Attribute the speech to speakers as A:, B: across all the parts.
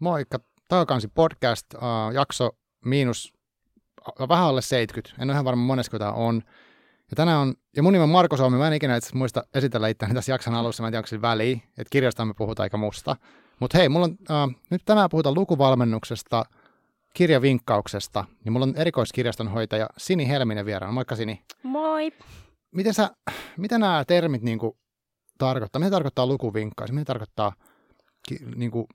A: Moikka, Takakansi podcast, uh, jakso miinus vähän alle 70. En ole ihan varma monesko tämä on. Ja tänään on, ja mun nimi on Marko Suomi, mä en ikinä itse muista esitellä itseäni tässä jakson alussa, mä en tiedä onko väliä, että kirjasta me puhutaan aika musta. Mutta hei, mulla on, uh, nyt tänään puhutaan lukuvalmennuksesta, kirjavinkkauksesta, niin mulla on erikoiskirjastonhoitaja Sini Helminen vieraana. Moikka Sini.
B: Moi.
A: Miten sä, mitä nämä termit niin kuin, tarkoittaa? Mitä tarkoittaa lukuvinkkaus? Mitä tarkoittaa ki, niin kuin,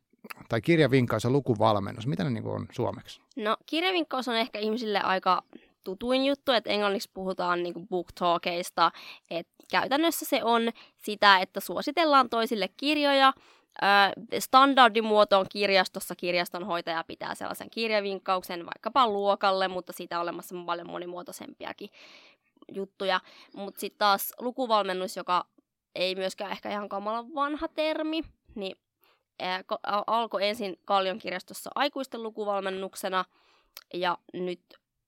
A: tai kirjavinkkaus ja lukuvalmennus? Mitä ne niin on suomeksi?
B: No kirjavinkkaus on ehkä ihmisille aika tutuin juttu, että englanniksi puhutaan niin book talkeista, että käytännössä se on sitä, että suositellaan toisille kirjoja, standardimuotoon kirjastossa kirjastonhoitaja pitää sellaisen kirjavinkkauksen vaikkapa luokalle, mutta siitä on olemassa paljon monimuotoisempiakin juttuja. Mutta sitten taas lukuvalmennus, joka ei myöskään ehkä ihan kamala vanha termi, niin alkoi ensin Kallion kirjastossa aikuisten lukuvalmennuksena ja nyt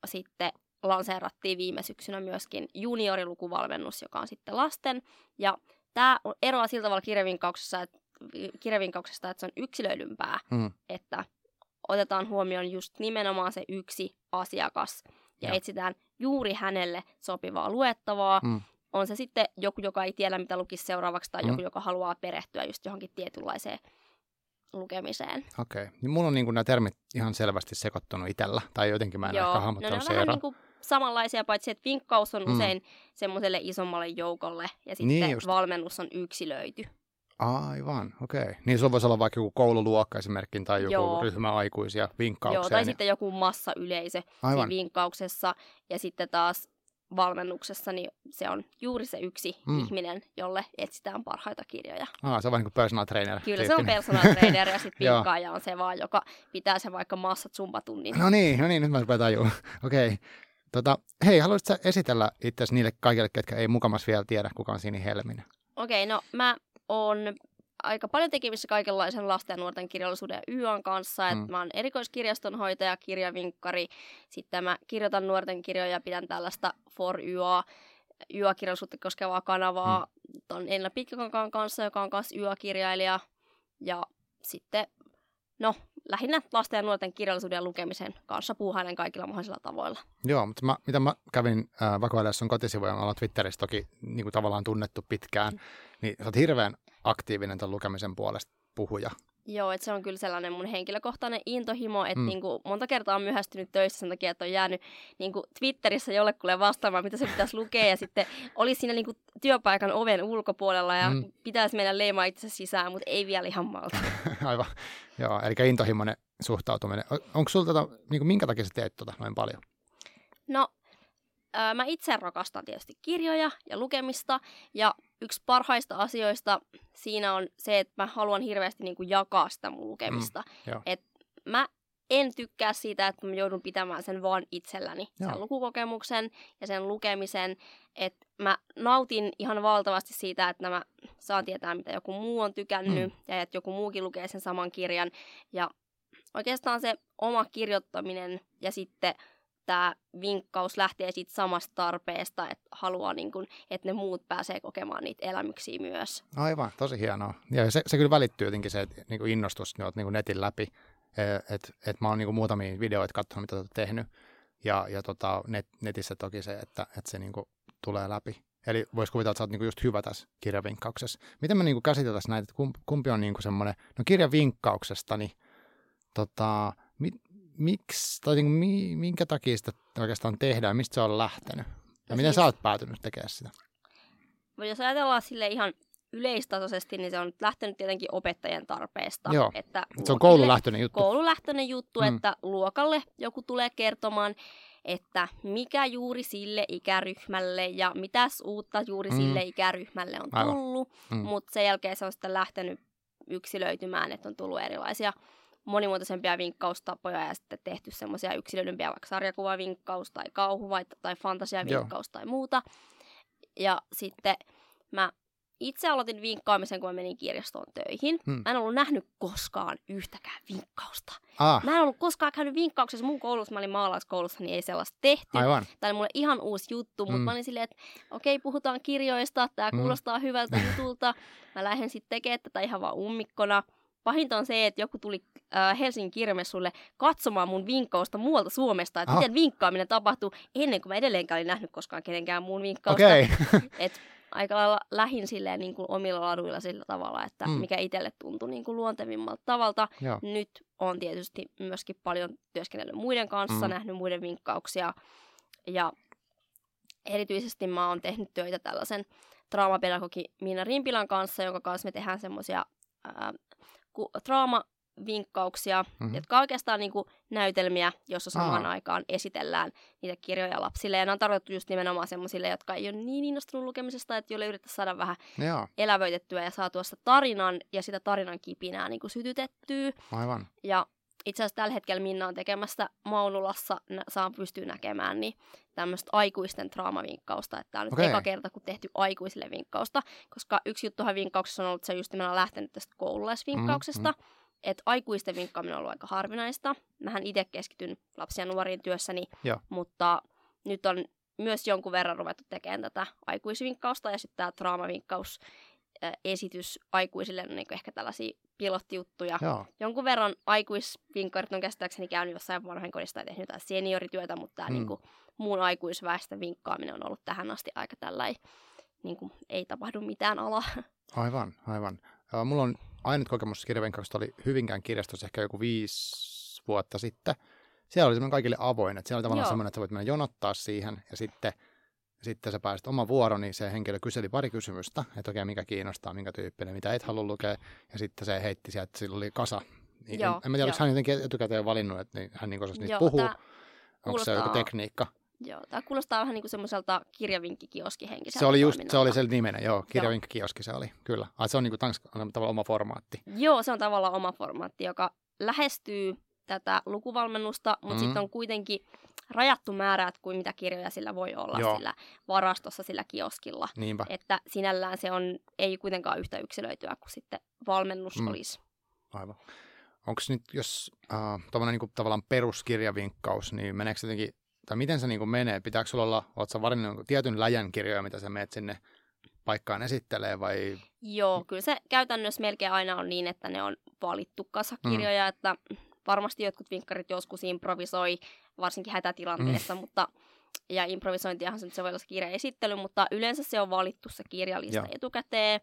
B: sitten lanseerattiin viime syksynä myöskin juniorilukuvalmennus, joka on sitten lasten. Ja tämä eroaa sillä tavalla kirjavinkkauksessa, että, kirjavinkkauksesta, että se on yksilöidympää, mm. että otetaan huomioon just nimenomaan se yksi asiakas ja, ja. etsitään juuri hänelle sopivaa luettavaa. Mm. On se sitten joku, joka ei tiedä, mitä lukisi seuraavaksi, tai mm. joku, joka haluaa perehtyä just johonkin tietynlaiseen lukemiseen.
A: Okei. Okay. Niin mulla on niin nämä termit ihan selvästi sekoittunut itsellä, tai jotenkin mä en Joo. ehkä hahmottanut no,
B: on vähän niin kuin samanlaisia, paitsi että vinkkaus on mm. usein semmoiselle isommalle joukolle, ja sitten niin valmennus on yksilöity.
A: Aivan, okei. Okay. Niin sulla voisi olla vaikka joku koululuokka esimerkiksi tai joku Joo. ryhmä aikuisia vinkkaukseen.
B: Joo, tai ja... sitten joku massayleisö Aivan. vinkkauksessa ja sitten taas valmennuksessa, niin se on juuri se yksi mm. ihminen, jolle etsitään parhaita kirjoja.
A: Ah, se on vähän niin kuin personal trainer.
B: Kyllä se on personal trainer ja sitten vinkkaaja on se vaan, joka pitää sen vaikka massat zumbatunnin.
A: No niin, no niin, nyt mä rupean tajua. Okei. Okay. Tota, hei, haluaisitko esitellä itse niille kaikille, ketkä ei mukamas vielä tiedä, kuka on Sini Helminen?
B: Okei, okay, no mä on aika paljon tekemisissä kaikenlaisen lasten ja nuorten kirjallisuuden ja YAn kanssa. Mm. Et mä oon erikoiskirjastonhoitaja, kirjavinkkari. Sitten mä kirjoitan nuorten kirjoja ja pidän tällaista For YA, YA-kirjallisuutta koskevaa kanavaa mm. ton Enla Pitkäkankaan kanssa, joka on myös YA-kirjailija. Ja sitten, no, lähinnä lasten ja nuorten kirjallisuuden ja lukemisen kanssa puuhailen kaikilla mahdollisilla tavoilla.
A: Joo, mutta mä, mitä mä kävin äh, vakoilemaan sun kotisivuja, mä olen Twitterissä toki niin kuin tavallaan tunnettu pitkään, mm. niin sä oot hirveän aktiivinen tämän lukemisen puolesta puhuja.
B: Joo, että se on kyllä sellainen mun henkilökohtainen intohimo, että mm. niinku, monta kertaa on myöhästynyt töissä sen takia, että on jäänyt niinku, Twitterissä jollekulle vastaamaan, mitä se pitäisi lukea, ja sitten oli siinä niinku, työpaikan oven ulkopuolella, ja mm. pitäisi mennä leimaa itse sisään, mutta ei vielä ihan malta.
A: Aivan, joo, eli intohimoinen suhtautuminen. Onko sulla tota, niinku, minkä takia sä teet tota noin paljon?
B: No, ää, mä itse rakastan tietysti kirjoja ja lukemista, ja yksi parhaista asioista siinä on se, että mä haluan hirveästi niin kuin jakaa sitä mun lukemista. Mm, et mä en tykkää siitä, että mä joudun pitämään sen vaan itselläni, joo. sen lukukokemuksen ja sen lukemisen. Että mä nautin ihan valtavasti siitä, että mä saan tietää, mitä joku muu on tykännyt mm. ja että joku muukin lukee sen saman kirjan. Ja oikeastaan se oma kirjoittaminen ja sitten tämä vinkkaus lähtee siitä samasta tarpeesta, että haluaa, niin kun, että ne muut pääsee kokemaan niitä elämyksiä myös.
A: Aivan, tosi hienoa. Ja se, se kyllä välittyy jotenkin se niin innostus niin niin netin läpi. Että et mä oon niin muutamia videoita katsonut, mitä olet tehnyt. Ja, ja tota, net, netissä toki se, että, että se niin tulee läpi. Eli voisi kuvitella, että sä oot niinku just hyvä tässä kirjavinkkauksessa. Miten me niinku käsiteltäisiin näitä, että kumpi on niinku semmoinen, no kirjavinkkauksesta, niin tota, mit, miksi, tai niin, minkä takia sitä oikeastaan tehdään, mistä se on lähtenyt? Ja no miten siis, sä oot päätynyt tekemään sitä?
B: Jos ajatellaan sille ihan yleistasoisesti, niin se on lähtenyt tietenkin opettajien tarpeesta.
A: Joo, että se on koululähtöinen juttu.
B: Koululähtöinen juttu, mm. että luokalle joku tulee kertomaan, että mikä juuri sille ikäryhmälle ja mitäs uutta juuri mm. sille ikäryhmälle on tullut. Mm. Mutta sen jälkeen se on sitten lähtenyt yksilöitymään, että on tullut erilaisia monimuotoisempia vinkkaustapoja ja sitten tehty semmoisia yksilöidympiä vaikka sarjakuvavinkkaus tai kauhu- tai fantasiavinkkaus tai muuta. Ja sitten mä itse aloitin vinkkaamisen, kun mä menin kirjastoon töihin. Hmm. Mä en ollut nähnyt koskaan yhtäkään vinkkausta. Ah. Mä en ollut koskaan käynyt vinkkauksessa mun koulussa. Mä olin maalauskoulussa, niin ei sellaista tehty.
A: Aivan.
B: Tämä oli mulle ihan uusi juttu, mutta hmm. mä olin silleen, että okei, okay, puhutaan kirjoista, tämä hmm. kuulostaa hyvältä jutulta. Mä lähden sitten tekemään tätä ihan vaan ummikkona. Pahinta on se, että joku tuli äh, Helsingin kirjamessulle katsomaan mun vinkkausta muualta Suomesta, että
A: Ah.
B: miten vinkkaaminen tapahtuu ennen kuin mä edelleenkään olin nähnyt koskaan kenenkään muun vinkkausta.
A: Okei.
B: Et aika lailla lähin silleen niin kuin omilla laduilla sillä tavalla, että
A: Mm.
B: mikä itselle tuntui niin kuin luontevimmalta tavalta.
A: Joo.
B: Nyt on tietysti myöskin paljon työskennellyt muiden kanssa,
A: Mm.
B: nähnyt muiden vinkkauksia ja erityisesti mä oon tehnyt töitä tällaisen draamapedagogi Miina Rimpilän kanssa, jonka kanssa me tehdään semmoisia draamavinkkauksia,
A: Mhm.
B: mm-hmm. jotka on oikeastaan niin kuin näytelmiä, jossa samaan
A: Aa.
B: aikaan esitellään niitä kirjoja lapsille. Ja ne on tarkoitettu just nimenomaan semmoisille, jotka ei ole niin innostunut lukemisesta, että joille yrittää saada vähän
A: Joo,
B: elävöitettyä ja saatua sitä tarinan ja sitä tarinan kipinää niin kuin sytytettyä.
A: aivan.
B: Ja itse asiassa tällä hetkellä Minna on tekemässä Maunulassa, nä- saa pystyä näkemään, niin tämmöistä aikuisten draamavinkkausta. Että tämä on nyt
A: Okei.
B: eka kerta, kun tehty aikuisille vinkkausta, koska yksi juttuhan vinkkauksessa on ollut, että se on just nimenomaan lähtenyt tästä koululaisvinkkauksesta.
A: Mm,
B: Että aikuisten vinkkaaminen on ollut aika harvinaista. Mähän itse keskityn lapsia ja nuoriin työssäni,
A: Joo.
B: mutta nyt on myös jonkun verran ruvettu tekemään tätä aikuisvinkkausta ja sitten tämä draamavinkkaus äh, esitys aikuisille on niin ehkä tällaisia pilottijuttuja.
A: Joo,
B: Jonkun verran aikuisvinkkarit on käsittääkseni käynyt jossain vanhainkodissa tai tehnyt jotain seniorityötä, mutta tämä
A: Mm.
B: mm. niin kuin, muun aikuisväestön vinkkaaminen on ollut tähän asti aika tällainen, niin kuin, ei tapahdu mitään ala.
A: aivan, aivan. Ää, Mulla on ainut kokemus kirjavenkkauksesta oli Hyvinkään kirjastossa ehkä joku viisi vuotta sitten. Siellä oli semmoinen kaikille avoin, että siellä oli tavallaan
B: Joo.
A: semmoinen, että sä voit mennä jonottaa siihen ja sitten, sitten sä pääsit oma vuoro, niin se henkilö kyseli pari kysymystä, että okei, mikä kiinnostaa, minkä tyyppinen, mitä et halua lukea, ja sitten se heitti sieltä, että sillä oli kasa. Niin,
B: Joo,
A: en, en mä tiedä, oliko hän jotenkin etukäteen valinnut, että niin, hän niin osasi niistä
B: Joo,
A: puhua,
B: tää
A: onko se joku tekniikka.
B: Joo, tämä kuulostaa vähän niin kuin semmoiselta kirjavinkkikioskihenkiseltä
A: Se oli just, se oli se nimenen, joo, kirjavinkkikioski se oli, kyllä. Ai, se on niin kuin tanska, on tavallaan oma formaatti.
B: Joo, se on tavallaan oma formaatti, joka lähestyy tätä lukuvalmennusta, mutta
A: Mm.
B: mm. sitten on kuitenkin rajattu määrä, että kuin mitä kirjoja sillä voi olla
A: Joo.
B: sillä varastossa, sillä kioskilla.
A: Niinpä.
B: Että sinällään se on, ei kuitenkaan yhtä yksilöityä kuin sitten valmennus
A: Mm.
B: olisi.
A: Aivan. Onko nyt, jos äh, tuommoinen niin tavallaan peruskirjavinkkaus, niin meneekö se jotenkin, tai miten se niin kuin menee? Pitääkö sulla olla, oletko sä tietyn läjän kirjoja, mitä sä meet sinne paikkaan esittelee vai?
B: Joo, kyllä se käytännössä melkein aina on niin, että ne on valittu kasakirjoja, mm. että varmasti jotkut vinkkarit joskus improvisoi, varsinkin hätätilanteessa, mm. mutta ja improvisointiahan se, nyt se voi olla se kirjan esittely, mutta yleensä se on valittu se kirjalista
A: Joo.
B: etukäteen.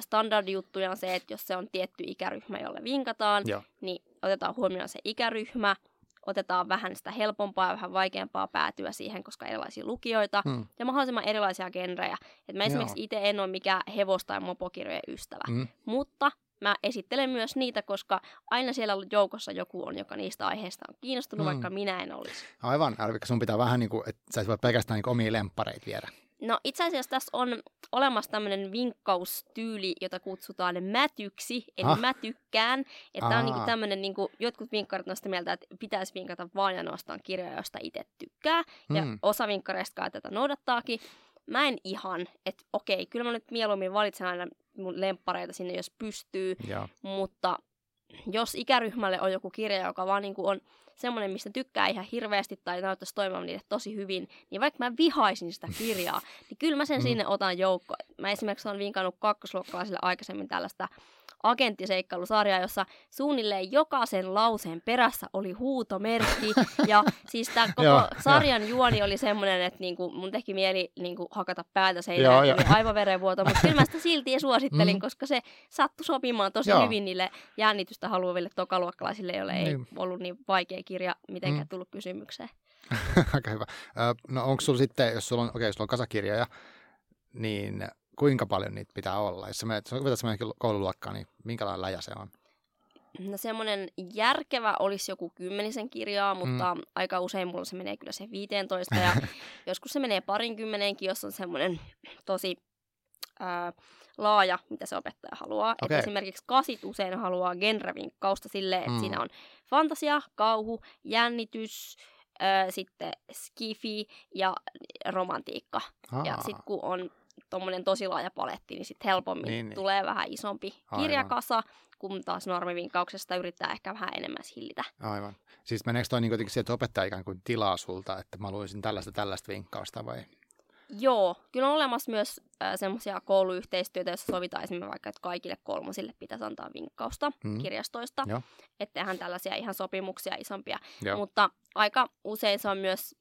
B: Standardijuttuja on se, että jos se on tietty ikäryhmä, jolle vinkataan,
A: Joo.
B: niin otetaan huomioon se ikäryhmä, otetaan vähän sitä helpompaa ja vähän vaikeampaa päätyä siihen, koska erilaisia lukijoita
A: Hmm.
B: ja mahdollisimman erilaisia genrejä. Et mä esimerkiksi itse en ole mikään hevos- tai mopokirjojen ystävä,
A: Mm.
B: mutta mä esittelen myös niitä, koska aina siellä joukossa joku on, joka niistä aiheista on kiinnostunut,
A: Mm.
B: vaikka minä en olisi.
A: Aivan, eli sun pitää vähän niin kuin, että sä et voi pelkästään niin omia lemppareita viedä.
B: No itse asiassa tässä on olemassa tämmöinen vinkkaustyyli, jota kutsutaan mätyksi, eli
A: Ah.
B: mä tykkään. Että tämä on niinku tämmöinen, niinku, jotkut vinkkarit on sitä mieltä, että pitäisi vinkata vain ja ainoastaan kirjoja, joista itse tykkää. Ja
A: Mm.
B: osa vinkkareista kai tätä noudattaakin. Mä en ihan, että okei, kyllä mä nyt mieluummin valitsen aina mun lemppareita sinne, jos pystyy.
A: Joo.
B: Mutta jos ikäryhmälle on joku kirja, joka vaan niin kuin on semmoinen, mistä tykkää ihan hirveästi tai näyttäisi toimivan niille tosi hyvin, niin vaikka mä vihaisin sitä kirjaa, niin kyllä mä sen
A: Mm.
B: sinne otan joukkoon. Mä esimerkiksi olen vinkannut kakkosluokkalaisille aikaisemmin tällaista agenttiseikkailusarjaa, jossa suunnilleen jokaisen lauseen perässä oli huutomerkki. ja siis tämä koko
A: Joo,
B: sarjan juoni oli semmoinen, että niinku, mun teki mieli niinku, hakata päätä seinään,
A: joo.
B: tuli aivoverenvuoto, mutta kyllä mä sitä silti suosittelin,
A: Mm.
B: koska se sattui sopimaan tosi
A: Joo.
B: hyvin niille jännitystä haluaville tokaluokkalaisille, joille ei
A: Niin.
B: ollut niin vaikea kirja mitenkään
A: Mm.
B: tullut kysymykseen.
A: Aika hyvä. No onko sulla sitten, jos sulla on, okei, sulla on kasakirjoja, niin kuinka paljon niitä pitää olla? Jos sä menet, vetät semmoinen koululuokkaan, niin minkälainen läjä se on?
B: No semmoinen järkevä olisi joku kymmenisen kirjaa, mutta mm. aika usein mulla se menee kyllä se 15 ja joskus se menee parinkymmeneenkin, jos on semmoinen tosi ää, laaja, mitä se opettaja haluaa. Okay.
A: Okei.
B: Et esimerkiksi kasit usein haluaa genrevinkkausta silleen, että
A: Mm.
B: mm. siinä on fantasia, kauhu, jännitys, ää, sitten skifi ja romantiikka.
A: Aa,
B: Ja sitten kun on tuommoinen tosi laaja paletti, niin sitten helpommin
A: Niin,
B: niin, tulee vähän isompi
A: Aivan.
B: kirjakasa, kun taas normivinkkauksesta yrittää ehkä vähän enemmän hillitä.
A: Aivan. Siis meneekö toi niin kuitenkin siihen, että opettaja ikään kuin tilaa sulta, että mä luisin tällaista tällaista vinkkausta vai?
B: Joo, kyllä on olemassa myös äh, semmoisia kouluyhteistyötä, joissa sovitaan esimerkiksi vaikka, että kaikille kolmosille pitäisi antaa vinkkausta mm. kirjastoista. Että tehdään tällaisia ihan sopimuksia isompia. Joo. Mutta aika usein se on myös,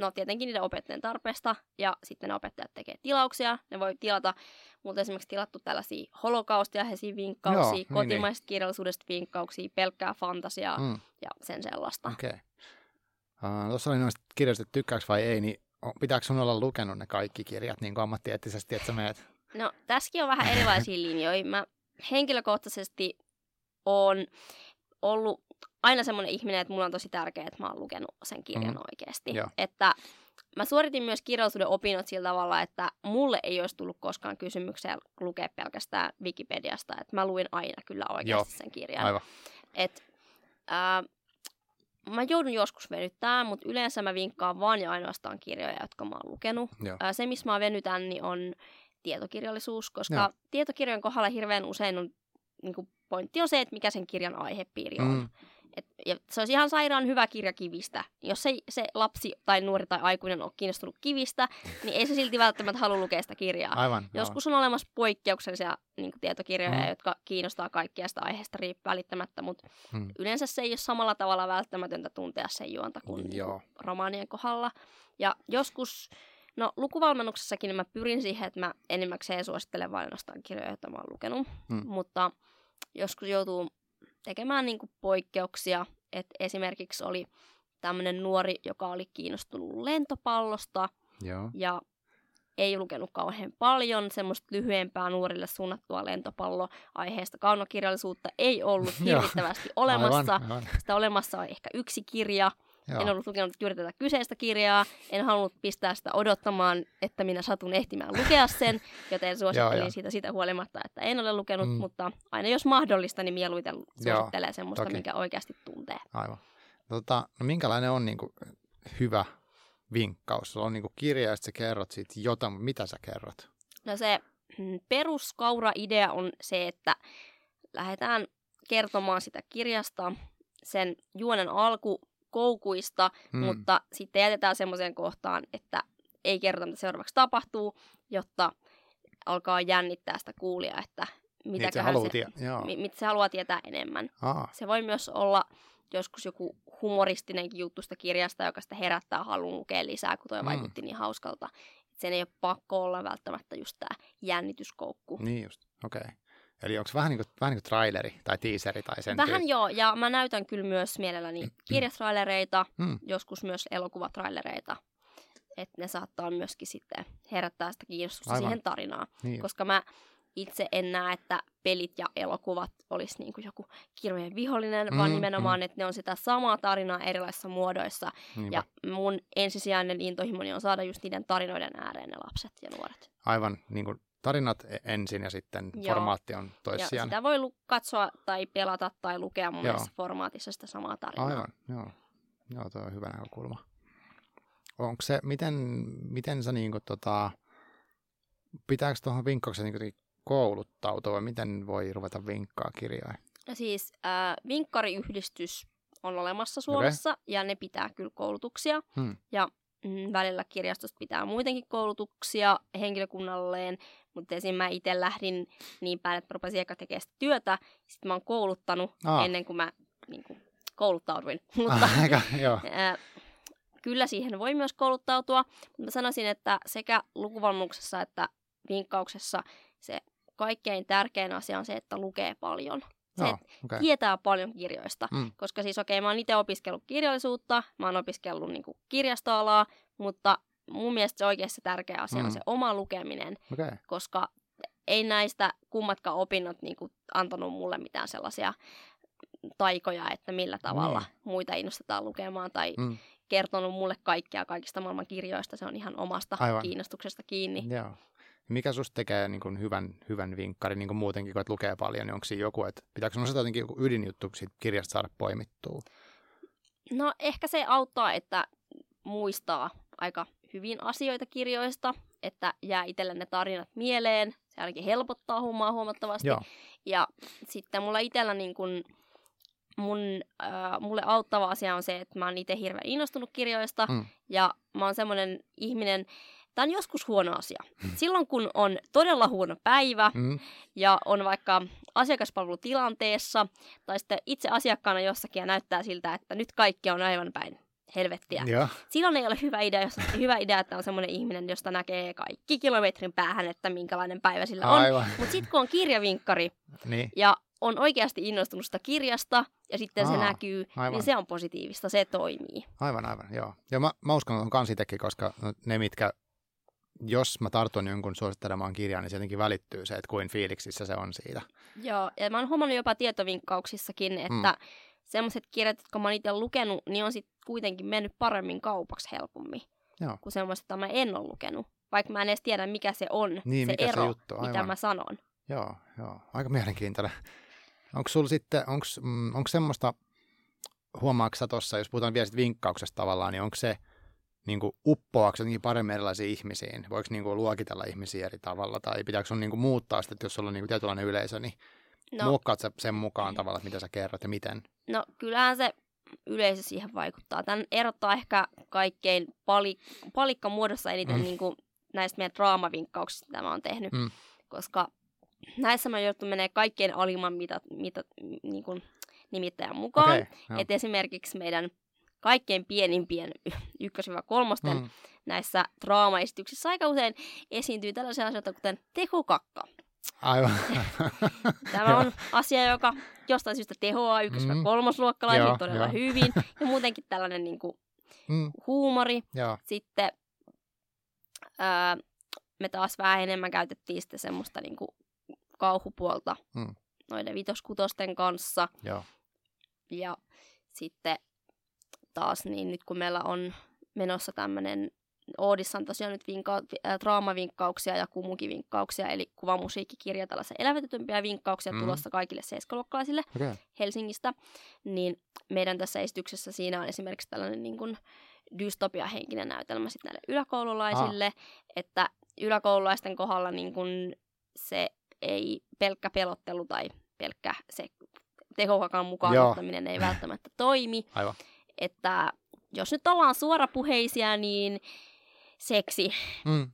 B: no tietenkin niiden opettajien tarpeesta, ja sitten ne opettajat tekee tilauksia. Ne voi tilata, mutta esimerkiksi tilattu tällaisia holokaustia, vinkkauksia, Joo, niin, kotimaisesta niin. kirjallisuudesta vinkkauksia, pelkkää fantasiaa mm. ja sen sellaista.
A: Okei. Okay. Uh, tuossa oli noista kirjoista, että tykkääks vai ei, niin pitääkö sun olla lukenut ne kaikki kirjat niin ammattieettisesti, että sä meet?
B: No, tässäkin on vähän erilaisia linjoja. Mä henkilökohtaisesti on ollut aina semmoinen ihminen, että mulla on tosi tärkeää, että mä oon lukenut sen kirjan mm. oikeasti. Joo. Että mä suoritin myös kirjallisuuden opinnot sillä tavalla, että mulle ei olisi tullut koskaan kysymyksiä lukea pelkästään Wikipediasta. Että mä luin aina kyllä oikeasti Joo. sen kirjan.
A: Aivan.
B: Et, äh, mä joudun joskus venyttämään, mutta yleensä mä vinkkaan vaan ja ainoastaan kirjoja, jotka mä oon lukenut. Joo. Se, missä mä venytän, niin on tietokirjallisuus, koska Joo. tietokirjojen kohdalla hirveän usein on, niin kuin, pointti on se, että mikä sen kirjan aihepiiri on. Mm. Et, ja se olisi ihan sairaan hyvä kirja kivistä. Jos se, se lapsi tai nuori tai aikuinen on kiinnostunut kivistä, niin ei se silti välttämättä halua lukea sitä kirjaa.
A: Aivan,
B: Joskus on olemassa poikkeuksellisia niin kuin, tietokirjoja, mm. jotka kiinnostaa kaikkia sitä aiheesta välittämättä, mutta mm. yleensä se ei ole samalla tavalla välttämätöntä tuntea sen juonta kuin, niin kuin romaanien kohdalla. Ja joskus No lukuvalmennuksessakin mä pyrin siihen, että mä enimmäkseen suosittelen vain kirjoja, joita mä oon lukenut. Mm. Mutta joskus joutuu tekemään niin kuin poikkeuksia. Et esimerkiksi oli tämmöinen nuori, joka oli kiinnostunut lentopallosta
A: Joo.
B: ja ei lukenut kauhean paljon semmoista lyhyempää nuorille suunnattua lentopalloaiheesta kaunokirjallisuutta ei ollut hirvittävästi olemassa. Aivan, aivan. Sitä olemassa on ehkä yksi kirja, Joo. En ollut lukenut juuri tätä kyseistä kirjaa, en halunnut pistää sitä odottamaan, että minä satun ehtimään lukea sen, joten suosittelin siitä sitä huolimatta, että en ole lukenut, mm. mutta aina jos mahdollista, niin mieluiten suosittelee Joo, semmoista, toki. minkä oikeasti tuntee.
A: Aivan. No, tota, no minkälainen on niin kuin, hyvä vinkkaus? Sulla on niin kuin kirja, että sä kerrot siitä jotain, mitä sä kerrot?
B: No se mm, peruskaura-idea on se, että lähdetään kertomaan sitä kirjasta, sen juonen alku koukuista, mm. mutta sitten jätetään semmoiseen kohtaan, että ei kerrota, mitä seuraavaksi tapahtuu, jotta alkaa jännittää sitä kuulia, että mitä niin, se, haluaa se, tie- mi, mit se haluaa tietää enemmän.
A: Aa.
B: Se voi myös olla joskus joku humoristinenkin juttu sitä kirjasta, joka sitten herättää halun lukea lisää, kun tuo mm. vaikutti niin hauskalta. sen ei ole pakko olla välttämättä just tämä jännityskoukku.
A: Niin just, okei. Okay. Eli onko vähän niin kuin, vähän niin kuin traileri tai teaseri tai sen
B: Vähän tyyppi? joo, ja mä näytän kyllä myös mielelläni mm. kirjatrailereita, mm. joskus myös elokuvatrailereita. Että ne saattaa myöskin sitten herättää sitä kiinnostusta Aivan. siihen tarinaan. Niin. Koska mä itse en näe, että pelit ja elokuvat olisi niin kuin joku kirjojen vihollinen, mm, vaan nimenomaan, mm. että ne on sitä samaa tarinaa erilaisissa muodoissa. Niinpä. Ja mun ensisijainen intohimoni on saada just niiden tarinoiden ääreen ne lapset ja nuoret.
A: Aivan, niin kuin tarinat e- ensin ja sitten Joo. formaatti on toissijainen.
B: Ja sitä voi lu- katsoa tai pelata tai lukea mun mielestä formaatissa sitä samaa tarinaa.
A: Aivan, joo. Joo, tuo on hyvä näkökulma. Onko se, miten, miten sä niin kuin, tota, pitääkö tuohon vinkkaukseen niin kouluttautua vai miten voi ruveta vinkkaa kirjaa?
B: No siis äh, vinkkariyhdistys on olemassa Suomessa okay. ja ne pitää kyllä koulutuksia. Hmm. Ja mm, välillä kirjastosta pitää muitenkin koulutuksia henkilökunnalleen, mutta esim. mä itse lähdin niin päin, että rupesin eka tekemään työtä, sitten mä oon kouluttanut Aa. ennen kuin mä niin kuin, kouluttauduin. mutta,
A: Aika, joo.
B: Ää, kyllä siihen voi myös kouluttautua, mutta mä sanoisin, että sekä lukuvalmennuksessa että vinkkauksessa se kaikkein tärkein asia on se, että lukee paljon. Se no, okay. tietää paljon kirjoista, mm. koska siis okei, okay, mä oon itse opiskellut kirjallisuutta, mä oon opiskellut niin kuin, kirjastoalaa, mutta mun mielestä se oikeasti tärkeä asia mm. on se oma lukeminen,
A: okay.
B: koska ei näistä kummatkaan opinnot niin kuin, antanut mulle mitään sellaisia taikoja, että millä tavalla mm. muita innostetaan lukemaan tai mm. kertonut mulle kaikkea kaikista maailman kirjoista. Se on ihan omasta Aivan. kiinnostuksesta kiinni.
A: Joo. Mikä susta tekee niin kuin hyvän, hyvän vinkkarin niin kuin muutenkin, kun et lukee paljon, niin onko siinä joku, että pitääkö sinulla jotenkin joku ydinjuttu siitä kirjasta saada poimittua?
B: No ehkä se auttaa, että muistaa aika hyvin asioita kirjoista, että jää itselle ne tarinat mieleen. Se ainakin helpottaa hommaa huomattavasti. Joo. Ja sitten mulla itsellä niin kun, mun, äh, mulle auttava asia on se, että mä oon itse hirveän innostunut kirjoista. Mm. Ja mä oon semmoinen ihminen, tämä on joskus huono asia. Silloin kun on todella huono päivä
A: Mm.
B: ja on vaikka asiakaspalvelutilanteessa tai sitten itse asiakkaana jossakin ja näyttää siltä, että nyt kaikki on aivan päin helvettiä.
A: Joo.
B: Silloin ei ole hyvä idea, jos, hyvä idea, että on semmoinen ihminen, josta näkee kaikki kilometrin päähän, että minkälainen päivä sillä on. Mutta sitten kun on kirjavinkkari
A: Niin.
B: ja on oikeasti innostunut sitä kirjasta ja sitten se
A: Aa,
B: näkyy,
A: aivan.
B: niin se on positiivista, se toimii.
A: Aivan, aivan, joo. Ja mä, mä uskon, että on kans itsekin, koska ne, mitkä, jos mä tartun jonkun suosittelemaan kirjaa, niin se jotenkin välittyy se, että kuin fiiliksissä se on siitä.
B: Joo, ja mä oon huomannut jopa tietovinkkauksissakin, että mm. semmoiset kirjat, jotka mä oon itse lukenut, niin on sitten kuitenkin mennyt paremmin kaupaksi helpommin
A: Joo.
B: kuin semmoiset, joita mä en ole lukenut. Vaikka mä en edes tiedä, mikä se on,
A: Niin,
B: se
A: mikä se
B: ero,
A: juttu,
B: mitä
A: aivan.
B: mä sanon.
A: Joo, joo. Aika mielenkiintoinen. Onko sulla sitten, onko, mm, onko semmoista, huomaatko tuossa, jos puhutaan vielä vinkkauksesta tavallaan, niin onko se niin kuin uppoaako se jotenkin paremmin erilaisiin ihmisiin? Voiko niin kuin luokitella ihmisiä eri tavalla? Tai pitääkö sun niin kuin muuttaa sitä, että jos sulla on niin kuin tietynlainen yleisö, niin no. Muokkaat sä sen mukaan tavalla, että mitä sä kerrot ja miten?
B: no kyllähän se yleisö siihen vaikuttaa. Tän erottaa ehkä kaikkein pali, palikkamuodossa eniten
A: Mm.
B: niin kuin näistä meidän draamavinkkauksista, mitä mä oon tehnyt.
A: Mm.
B: Koska näissä mä joudun menee kaikkein alimman mitä, mitä, niin kuin nimittäjän mukaan.
A: Joo.
B: Et esimerkiksi meidän kaikkein pienimpien ykkös-kolmosten mm. Näissä draamaesityksissä aika usein esiintyy tällaisia asioita kuten tekokakka.
A: aivan.
B: Tämä on asia, joka jostain syystä tehoaa ykkös-
A: Mm.
B: ja todella
A: joo.
B: hyvin. Ja muutenkin tällainen niin kuin,
A: mm,
B: huumori.
A: joo,
B: Sitten ää, me taas vähän enemmän käytettiin sitten semmoista niin kuin, kauhupuolta
A: Mm.
B: noiden vitoskutosten kanssa.
A: joo.
B: Ja sitten taas niin nyt kun meillä on menossa tämmöinen Oodissa on tosiaan nyt vinka- äh, draamavinkkauksia ja kumukivinkkauksia, eli kuvamusiikkikirja, tällaisia elävytetympiä vinkkauksia
A: Mm.
B: tulossa kaikille seiskaluokkalaisille
A: Okei.
B: Helsingistä, niin meidän tässä esityksessä siinä on esimerkiksi tällainen niin kuin dystopiahenkinen näytelmä sitten näille yläkoululaisille, ah. että yläkoululaisten kohdalla niin kuin se ei pelkkä pelottelu tai pelkkä se tehokakan mukaan
A: Joo.
B: ottaminen ei välttämättä toimi,
A: Aivan.
B: Että jos nyt ollaan suorapuheisia, niin seksi,
A: Mm,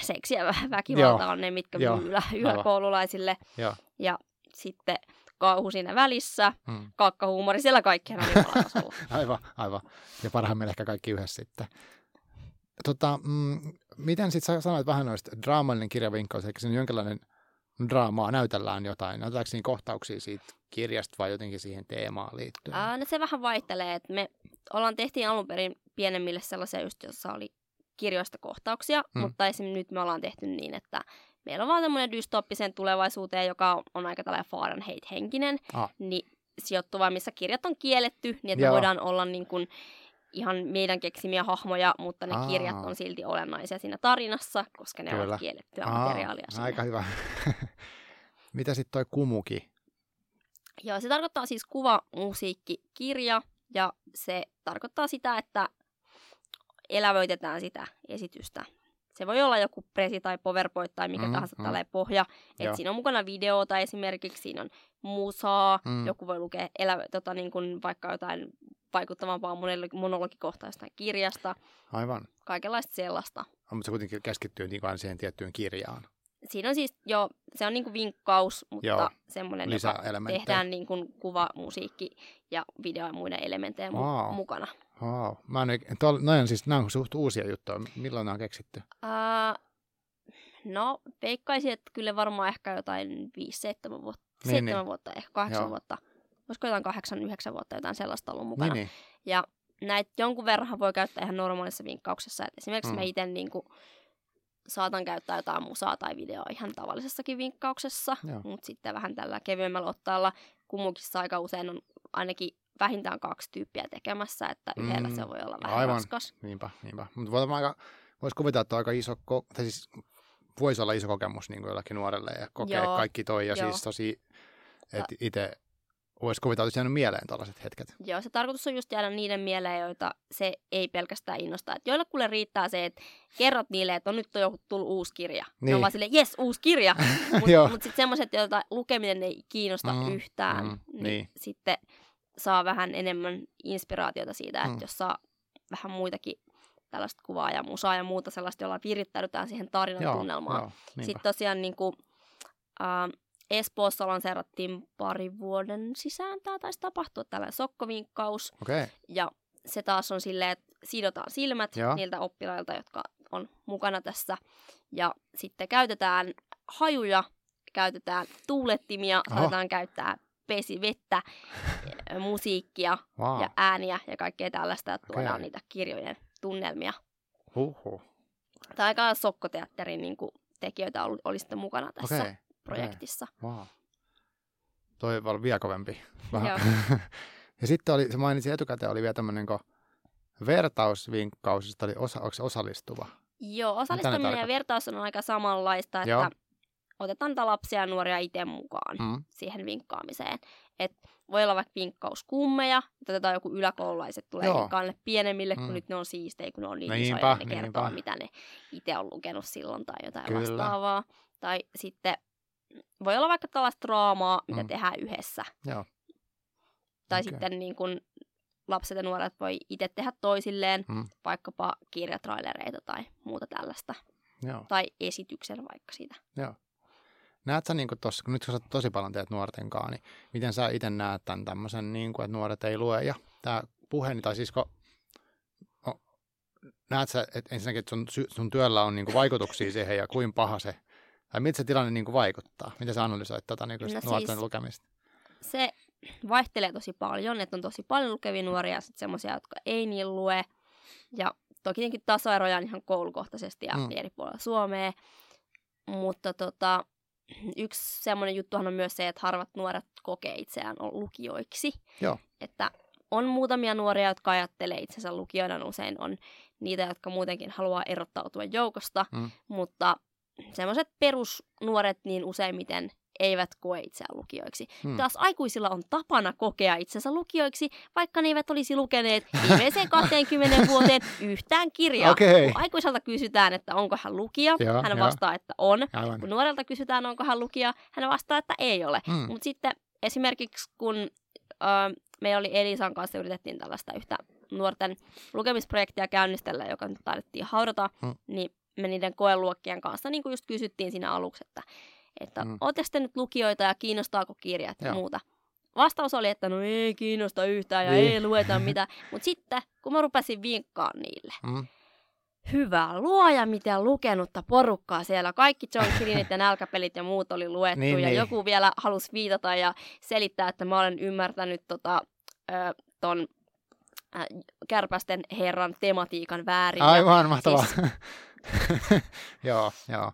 B: seksi ja vä- väkivalta
A: Joo.
B: on ne, mitkä
A: Joo.
B: myy yläkoululaisille.
A: joo.
B: Ja sitten kauhu siinä välissä,
A: Mm.
B: kakkahuumori siellä kaikkien alimalla
A: Aivan, aivan. Ja parhaimmillaan ehkä kaikki yhdessä sitten. Tota, mm, miten sitten sanoit vähän noista draamallinen kirjavinkkaus, eli siinä on jonkinlainen draamaa, näytellään jotain. Näytetäänkö siinä kohtauksia siitä kirjasta vai jotenkin siihen teemaan liittyen?
B: Ää, no se vähän vaihtelee, että me ollaan tehtiin alun perin pienemmille sellaisia just, jossa oli kirjoista kohtauksia,
A: Mm.
B: mutta esimerkiksi nyt me ollaan tehty niin, että meillä on vaan tämmöinen dystoppiseen tulevaisuuteen, joka on aika tällainen Fahrenheit-henkinen,
A: Ah.
B: niin sijoittuva, missä kirjat on kielletty, niin että
A: Joo.
B: me voidaan olla niin kuin ihan meidän keksimiä hahmoja, mutta ne
A: Aa.
B: kirjat on silti olennaisia siinä tarinassa, koska ne
A: Kyllä.
B: ovat kiellettyä
A: Aa,
B: materiaalia siinä.
A: Aika hyvä. Mitä sitten toi kumuki?
B: Joo, se tarkoittaa siis kuva, musiikki, kirja ja se tarkoittaa sitä, että elävöitetään sitä esitystä. Se voi olla joku presi tai powerpoint tai mikä
A: Mm,
B: tahansa
A: mm.
B: mm. tällainen pohja.
A: Joo.
B: Et siinä on mukana videota esimerkiksi, siinä on musaa,
A: Mm.
B: joku voi lukea elä, tota, niin kuin vaikka jotain vaikuttavampaa monologi- monologikohtaa jostain kirjasta,
A: Aivan.
B: kaikenlaista sellaista.
A: Mutta se kuitenkin keskittyy niin siihen tiettyyn kirjaan.
B: Siinä on siis jo, se on niin kuin vinkkaus, mutta
A: Joo.
B: Semmoinen, joka tehdään niin kuin kuva, musiikki ja video ja muiden elementtejä
A: Wow.
B: mukana.
A: Wow. Mä en, tol, noin on siis, nämä on suht uusia juttuja. Milloin nämä on keksitty?
B: Uh, no, veikkaisin, että kyllä varmaan ehkä jotain 5-7 vuotta,
A: Niin,
B: 7
A: niin.
B: vuotta, ehkä 8
A: Joo.
B: vuotta. Olisiko jotain 8-9 vuotta jotain sellaista ollut mukana.
A: Niin, niin.
B: Ja näitä jonkun verran voi käyttää ihan normaalissa vinkkauksessa. Et esimerkiksi
A: Mm.
B: mä itse niin saatan käyttää jotain musaa tai videoa ihan tavallisessakin vinkkauksessa, mutta sitten vähän tällä kevyemmällä ottaalla kumukissa aika usein on ainakin vähintään kaksi tyyppiä tekemässä, että yhdellä
A: Mm,
B: se voi olla vähän
A: aivan.
B: raskas.
A: Niinpä, niinpä. Mutta voisi kuvitella, että on aika iso, ko- tai siis voisi olla iso kokemus niin kuin jollekin nuorelle ja kokea
B: Joo,
A: kaikki toi. Ja
B: joo.
A: siis tosi, että itse voisi kuvitella, että olisi jäänyt mieleen tällaiset hetket.
B: Joo, se tarkoitus on just jäädä niiden mieleen, joita se ei pelkästään innosta. Et joille kuule riittää se, että kerrot niille, että on nyt on joku tullut uusi kirja. Niin. Ne
A: Niin.
B: on vaan silleen, jes, uusi kirja. Mutta mut sitten semmoiset, joita lukeminen ei kiinnosta
A: Mm,
B: yhtään,
A: mm,
B: niin,
A: niin.
B: sitten saa vähän enemmän inspiraatiota siitä, että
A: Mm.
B: jos saa vähän muitakin tällaista kuvaa ja musaa ja muuta sellaista, jolla virittäydytään siihen tarinan
A: Joo,
B: tunnelmaan.
A: joo, niinpä.
B: Sitten tosiaan niin kuin, äh, Espoossa lanseerattiin pari vuoden sisään tämä taisi tapahtua, tällainen sokkovinkkaus.
A: Okei,
B: Ja se taas on silleen, että sidotaan silmät
A: Joo.
B: niiltä oppilailta, jotka on mukana tässä. Ja sitten käytetään hajuja, käytetään tuulettimia,
A: Oho.
B: aletaan käyttää pesivettä, eh, musiikkia
A: wow.
B: ja ääniä ja kaikkea tällaista, että tuodaan
A: Okei.
B: niitä kirjojen tunnelmia.
A: Huhhuh.
B: Tai aika sokkoteatterin niin kuin, tekijöitä oli, oli sitten mukana tässä
A: Okei,
B: projektissa.
A: wow. Toi oli vielä kovempi. Ja sitten oli, se mainitsi etukäteen, oli vielä tämmöinen vertausvinkkaus, oli osa, onko se osallistuva?
B: Joo, osallistuminen ja vertaus on aika samanlaista, että
A: Joo.
B: Otetaan niitä lapsia ja nuoria itse mukaan
A: Mm.
B: siihen vinkkaamiseen. Et voi olla vaikka vinkkauskummeja, että otetaan joku yläkoululaiset tulee
A: Joo.
B: ne pienemmille, kun
A: Mm.
B: nyt ne on siistejä, kun ne on niin
A: Niinpä,
B: isoja, ne kertoo,
A: niinpä.
B: mitä ne itse on lukenut silloin tai jotain
A: Kyllä.
B: vastaavaa. Tai sitten voi olla vaikka tällaista draamaa, mitä
A: Mm.
B: tehdään yhdessä.
A: Joo.
B: Tai
A: Okei.
B: sitten niin kun lapset ja nuoret voi itse tehdä toisilleen,
A: Mm.
B: vaikkapa kirjatrailereita tai muuta tällaista.
A: Joo.
B: Tai esityksen vaikka siitä.
A: Joo. Näet sä niin tuossa, kun nyt kun sä tosi paljon teet nuorten kanssa, niin miten sä itse näet tämän tämmöisen, niin kuin, että nuoret ei lue ja tämä puhe, tai siis kun, o, näet sä, että ensinnäkin, että sun, sun työllä on niin kuin vaikutuksia siihen ja kuin paha se, tai miltä se tilanne niin kuin vaikuttaa? Miten sä analysoit tota, niin kuin
B: No
A: nuorten
B: siis-
A: lukemista?
B: se vaihtelee tosi paljon, että on tosi paljon lukevia nuoria ja sitten semmoisia, jotka ei niin lue. Ja toki tietenkin tasoeroja on ihan koulukohtaisesti ja
A: mm.
B: eri puolilla Suomea. Mutta tota, yksi semmoinen juttuhan on myös se, että harvat nuoret kokee itseään lukijoiksi.
A: Joo.
B: Että on muutamia nuoria, jotka ajattelee itsensä lukijoina, usein on niitä, jotka muutenkin haluaa erottautua joukosta,
A: Mm.
B: mutta semmoiset perusnuoret niin useimmiten eivät koe itseään lukijoiksi.
A: Hmm.
B: Taas aikuisilla on tapana kokea itsensä lukijoiksi, vaikka ne eivät olisi lukeneet viimeiseen 20 vuoteen yhtään kirjaa.
A: Okei.
B: Kun aikuiselta kysytään, että onko hän lukija,
A: Joo,
B: hän vastaa, että on.
A: Aivan.
B: Kun nuorelta kysytään, onko hän lukija, hän vastaa, että ei ole.
A: Mm.
B: Mutta sitten esimerkiksi kun ö, meillä oli Elisan kanssa, yritettiin tällaista yhtä nuorten lukemisprojektia käynnistellä, joka nyt taidettiin haudata,
A: Mm.
B: niin me niiden koeluokkien kanssa niin kuin just kysyttiin siinä aluksi, että, että
A: Mm.
B: mm. ootteko te nyt lukijoita ja kiinnostaako kirjat ja muuta. Vastaus oli, että no ei kiinnosta yhtään ja
A: Niin.
B: ei lueta mitään. Mutta sitten, kun mä rupesin vinkkaan niille,
A: Mm.
B: hyvä luoja, mitä lukenutta porukkaa siellä. Kaikki John Greenit ja nälkäpelit ja muut oli luettu.
A: Niin,
B: ja
A: niin.
B: joku vielä halusi viitata ja selittää, että mä olen ymmärtänyt tota, ö, ton äh, kärpästen herran tematiikan väärin.
A: Aivan mahtavaa.
B: siis-
A: joo, joo.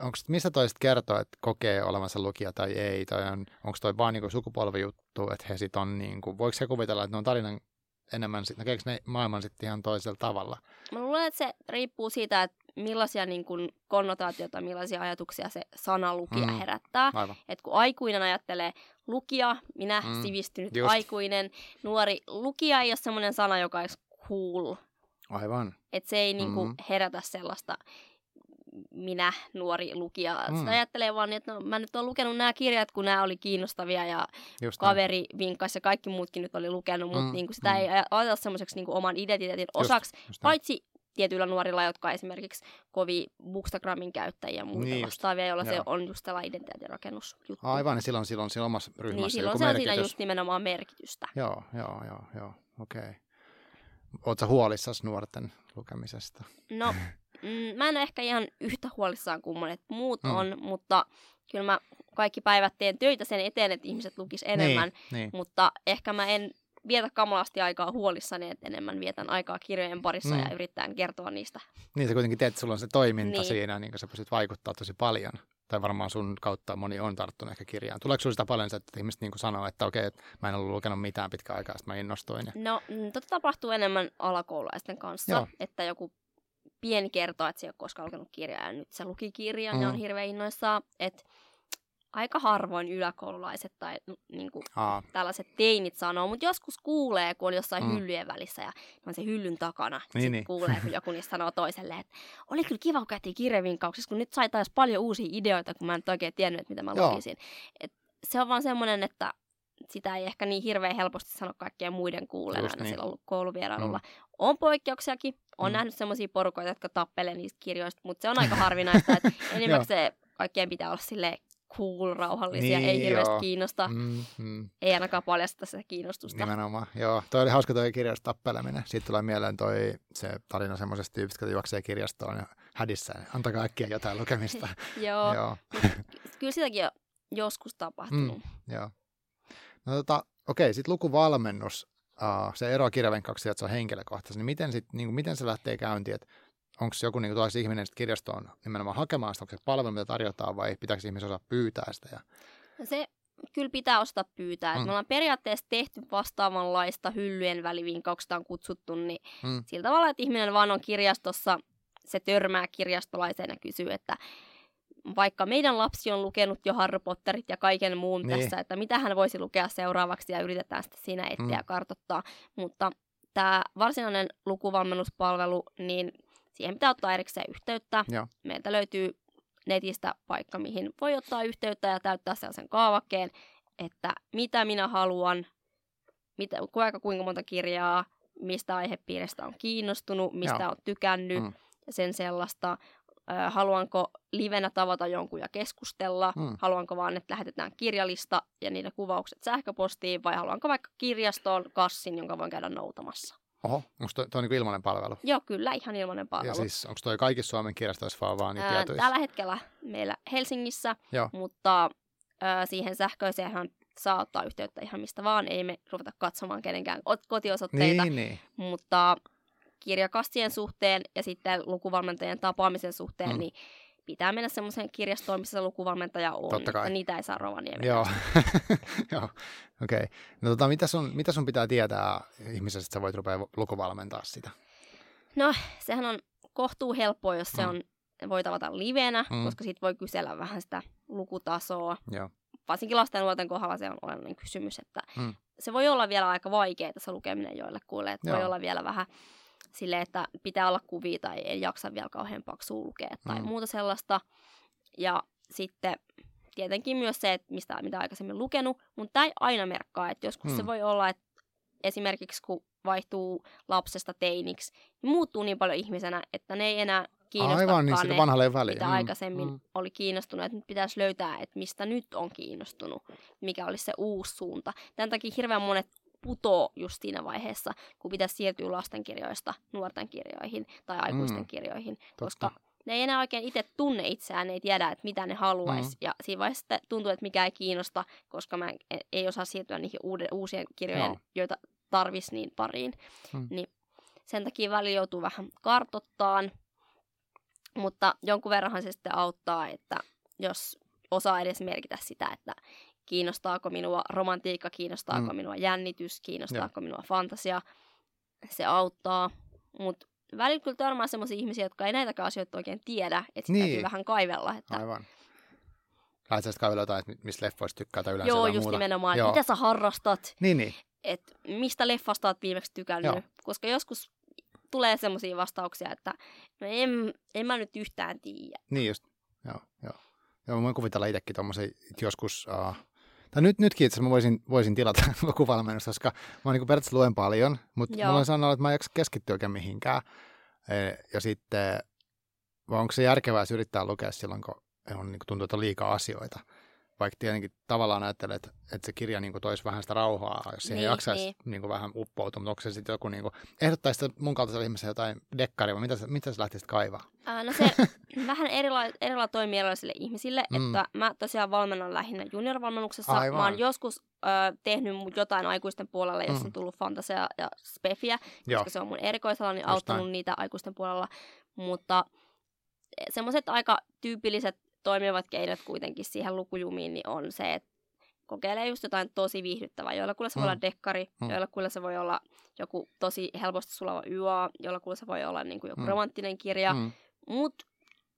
A: Onks, mistä toiset kertoo, että kokee olevansa lukija tai ei? Tai on, onko toi vaan niinku sukupolvijuttu, että he sit on, niinku, voiko se kuvitella, että ne on tarinan enemmän, näkeekö ne maailman sitten ihan toisella tavalla?
B: Mä luulen, että se riippuu siitä, että millaisia niin kun, konnotaatioita, millaisia ajatuksia se sana lukija
A: Mm.
B: herättää.
A: Aivan.
B: Et kun aikuinen ajattelee lukija, minä
A: Mm,
B: sivistynyt
A: just.
B: aikuinen, nuori lukija ei ole semmoinen sana, joka olisi cool.
A: Aivan.
B: Että se ei niinku
A: Mm.
B: herätä sellaista minä, nuori lukija.
A: Mm.
B: Sitä ajattelee vaan, niin, että no, mä nyt oon lukenut nämä kirjat, kun nämä oli kiinnostavia ja
A: Just
B: kaveri vinkkasi ja kaikki muutkin nyt oli lukenut, mutta
A: Mm,
B: niinku sitä
A: mm.
B: ei ajatella semmoiseksi niinku oman identiteetin osaksi,
A: Just näin.
B: paitsi tietyillä nuorilla, jotka esimerkiksi kovin Bookstagramin käyttäjiä ja muita
A: Niin
B: niin
A: just.
B: vastaavia, joilla se on just tällainen identiteetin rakennusjuttu.
A: Aivan, ja silloin, silloin siinä omassa ryhmässä
B: Niin silloin se on siinä just nimenomaan merkitystä.
A: Joo, joo, joo, joo, okei. Okay. Oletko huolissasi nuorten lukemisesta?
B: No, mm, mä en ole ehkä ihan yhtä huolissaan kuin monet muut
A: Mm.
B: on, mutta kyllä mä kaikki päivät teen töitä sen eteen, että ihmiset lukis enemmän.
A: Niin, niin.
B: Mutta ehkä mä en vietä kamalasti aikaa huolissani, että enemmän vietän aikaa kirjojen parissa
A: Mm.
B: ja yrittää kertoa niistä.
A: Niin sä kuitenkin teet, että sulla on se toiminta niin.
B: Niin.
A: siinä, niin sä pystyt vaikuttaa tosi paljon. Tai varmaan sun kautta moni on tarttunut ehkä kirjaan. Tuleeko sinulla sitä paljon, että ihmiset niin sanoo, että okei, että mä en ollut lukenut mitään pitkään aikaa, sitten mä innostuin. Ja...
B: No, mm, tota tapahtuu enemmän alakoululaisten kanssa.
A: Joo.
B: että joku pieni kertoo, että se ei ole koskaan lukenut kirjaa ja nyt se luki kirjan
A: Mm.
B: ja on hirveän innoissaan. Että aika harvoin yläkoululaiset tai niin kuin,
A: Aa,
B: tällaiset teinit sanoo, mutta joskus kuulee, kun on jossain
A: Mm.
B: hyllyjen välissä ja on se hyllyn takana.
A: Niin,
B: Niin,
A: niin.
B: kuulee, kun joku niistä sanoo toiselle, että oli kyllä kiva, kun käytiin kirjavinkkauksessa, kun nyt sai taas paljon uusia ideoita, kun mä en oikein tiennyt, että mitä mä
A: Joo.
B: lukisin. Et se on vaan semmoinen, että sitä ei ehkä niin hirveän helposti sano kaikkien muiden kuulleen
A: Just
B: aina
A: niin.
B: silloin kouluvierailulla. On poikkeuksiakin. On
A: Mm.
B: nähnyt sellaisia porukoita, jotka tappelee niistä kirjoista, mutta se on aika harvinaista. että enimmäkseen kaikkien pitää olla sille cool, rauhallisia,
A: Niin,
B: ei hirveästi
A: joo.
B: kiinnosta.
A: Mm, mm,
B: Ei ainakaan paljasta sitä kiinnostusta.
A: nimenomaan. Joo, toi oli hauska toi kirjasta tappeleminen. Siitä tulee mieleen toi se tarina semmoisesta tyypistä, joka juoksee kirjastoon ja hädissä. Antakaa äkkiä jotain lukemista.
B: Joo,
A: Joo,
B: kyllä sitäkin on joskus tapahtunut.
A: Mm. joo. No tota, okei, sitten lukuvalmennus. Uh, se eroa kirjavenkkauksia, että se on henkilökohtaisesti. Niin miten, sit, niin kuin, miten se lähtee käyntiin? Että onko joku niin kuin, ihminen kirjastoon nimenomaan hakemaan sitä, onko se palvelu, mitä tarjotaan vai pitääkö ihmisen osaa pyytää sitä? Ja...
B: Se kyllä pitää osata pyytää. Mm.
A: Mm.
B: Me ollaan periaatteessa tehty vastaavanlaista hyllyjen välivinkauksesta on kutsuttu, niin
A: Mm.
B: sillä tavalla, että ihminen vaan on kirjastossa, se törmää kirjastolaiseen ja kysyy, että vaikka meidän lapsi on lukenut jo Harry Potterit ja kaiken muun
A: Niin.
B: tässä, että mitä hän voisi lukea seuraavaksi ja yritetään sitten siinä etsiä
A: Mm.
B: ja kartoittaa. Mutta tämä varsinainen lukuvalmennuspalvelu, niin siihen pitää ottaa erikseen yhteyttä.
A: Joo.
B: Meiltä löytyy netistä paikka, mihin voi ottaa yhteyttä ja täyttää sellaisen kaavakkeen, että mitä minä haluan, mitä, kuinka, kuinka monta kirjaa, mistä aihepiiristä on kiinnostunut, mistä
A: Joo.
B: on tykännyt
A: Mm.
B: ja sen sellaista. Haluanko livenä tavata jonkun ja keskustella,
A: Mm.
B: haluanko vaan, että lähetetään kirjalista ja niiden kuvaukset sähköpostiin, vai haluanko vaikka kirjastoon kassin, jonka voin käydä noutamassa.
A: Oho, onko toi, toi niin ilmainen palvelu?
B: Joo, kyllä, ihan ilmainen palvelu.
A: Ja siis onko toi kaikissa Suomen kirjastoissa vaan vaan niitä
B: Ää,
A: tietoja?
B: tällä hetkellä meillä Helsingissä,
A: Joo.
B: mutta ää, siihen sähköiseen saa ottaa yhteyttä ihan mistä vaan. Ei me ruveta katsomaan kenenkään ot- kotiosoitteita,
A: Niin, niin.
B: mutta kirjakassien suhteen ja sitten lukuvalmentajien tapaamisen suhteen,
A: Mm.
B: niin pitää mennä semmoiseen kirjastoon, missä se lukuvalmentaja on.
A: Totta kai.
B: Ja niitä ei saa Rovaniemellä.
A: Joo, Joo. okei. Okay. No tota, mitä sun, mitä sun pitää tietää ihmisestä, että sä voit rupea lukuvalmentaa sitä?
B: No, sehän on kohtuu helppoa, jos se
A: Mm.
B: on, voi tavata livenä,
A: Mm.
B: koska sitten voi kysellä vähän sitä lukutasoa.
A: Joo.
B: Varsinkin lasten ja nuorten kohdalla se on olennainen kysymys, että
A: Mm.
B: se voi olla vielä aika vaikeaa se lukeminen joillekuille. Että voi
A: Joo.
B: olla vielä vähän silleen, että pitää olla kuvia tai ei jaksa vielä kauhean paksua lukea tai
A: Mm.
B: muuta sellaista. Ja sitten tietenkin myös se, että mistä, mitä aikaisemmin lukenut, mutta tämä ei aina merkkaa. Että joskus
A: Mm.
B: se voi olla, että esimerkiksi kun vaihtuu lapsesta teiniksi, niin muuttuu niin paljon ihmisenä, että ne ei enää kiinnostakaan
A: Aivan, niin sillä
B: ne,
A: vanhalle ei väliä.
B: mitä
A: Mm,
B: aikaisemmin
A: mm.
B: oli kiinnostunut. Että nyt pitäisi löytää, että mistä nyt on kiinnostunut, mikä olisi se uusi suunta. Tämän takia hirveän monet putoo just siinä vaiheessa, kun pitäisi siirtyä lastenkirjoista nuorten kirjoihin tai aikuisten
A: Mm.
B: kirjoihin,
A: Totta.
B: koska ne ei enää oikein itse tunne itseään, ne ei tiedä, että mitä ne haluaisi.
A: Mm.
B: Ja siinä vaiheessa tuntuu, että mikä ei kiinnosta, koska mä en, ei osaa siirtyä niihin uuden, uusien kirjojen,
A: Joo.
B: joita tarvisi niin pariin.
A: Mm.
B: Niin sen takia välillä joutuu vähän kartottaan, mutta jonkun verranhan se sitten auttaa, että jos osaa edes merkitä sitä, että kiinnostaako minua romantiikka, kiinnostaako
A: Mm.
B: minua jännitys, kiinnostaako minua fantasia, se auttaa. Mutta välillä kyllä törmää sellaisia ihmisiä, jotka ei näitäkään asioita oikein tiedä, että
A: Niin.
B: täytyy vähän kaivella. Että,
A: Aivan. Lähdet sä sitten kaivella jotain, että mistä leffoista tykkää tai yleensä
B: joo, just
A: muuta?
B: nimenomaan,
A: Joo.
B: mitä sä harrastat,
A: Niin, niin.
B: että mistä leffasta oot viimeksi tykännyt.
A: Joo.
B: Koska joskus tulee semmoisia vastauksia, että no en, en mä nyt yhtään tiedä.
A: Niin just. Joo, joo. Joo, mä voin kuvitella itsekin tommosia, että joskus, uh, tai nyt, nytkin itse mä voisin, voisin tilata lukuvalmennusta, koska mä niin periaatteessa luen paljon, mutta
B: Joo.
A: mulla on sanonut, että mä en jaksa keskittyä oikein mihinkään. E, ja sitten, vai onko se järkevää yrittää lukea silloin, kun on, niin kuin tuntuu, että on liikaa asioita? Vaikka tietenkin tavallaan ajattelee, että, että se kirja niin kuin toisi vähän sitä rauhaa, jos siihen
B: Niin,
A: jaksaisi
B: niin.
A: niin kuin vähän uppoutua, mutta onko se sitten joku, niin kuin, ehdottaisi mun kaltaiselle ihmiselle jotain dekkaria, vai mitä, mitä sä lähtisit kaivaa?
B: Ää, no se vähän erila- erilla toimii erilaisille ihmisille,
A: Mm.
B: että mä tosiaan valmennan lähinnä juniorvalmennuksessa.
A: Aivan.
B: Mä oon joskus ö, tehnyt jotain aikuisten puolella, jos
A: Mm.
B: on tullut fantasia ja spefiä,
A: Joo,
B: koska se on mun erikoisala, niin
A: Just
B: auttanut
A: näin.
B: niitä aikuisten puolella. Mutta semmoiset aika tyypilliset toimivat keinot kuitenkin siihen lukujumiin niin on se, että kokeilee just jotain tosi viihdyttävää. Joillakuilla se voi
A: Mm.
B: olla dekkari,
A: Mm.
B: joillakuilla se voi olla joku tosi helposti sulava YA, jollakuilla se voi olla niin kuin joku
A: Mm.
B: romanttinen kirja.
A: mm,
B: Mutta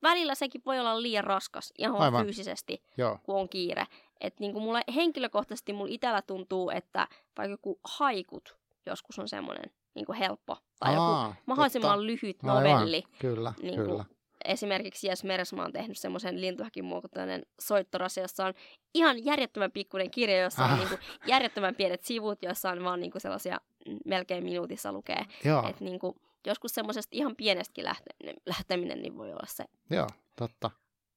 B: välillä sekin voi olla liian raskas ihan
A: Aivan.
B: Aivan. fyysisesti,
A: joo,
B: kun on kiire. Et niinku mulle, henkilökohtaisesti mulla itsellä tuntuu, että vaikka joku haikut joskus on semmoinen niinku helppo. Tai joku
A: Aa,
B: mahdollisimman
A: totta.
B: lyhyt
A: Aivan.
B: novelli.
A: Kyllä,
B: Niin kuin,
A: kyllä.
B: Esimerkiksi Jes Meresmaa on tehnyt semmoisen lintuhäkin muotoinen soittorasi, jossa on ihan järjettömän pikkuinen kirja, jossa on niin kuin järjettömän pienet sivut, joissa on vaan niin kuin sellaisia melkein minuutissa lukee.
A: Joo,
B: Et niin kuin, joskus semmoisesta ihan pienestäkin lähte- lähteminen niin voi olla se,
A: joo, totta.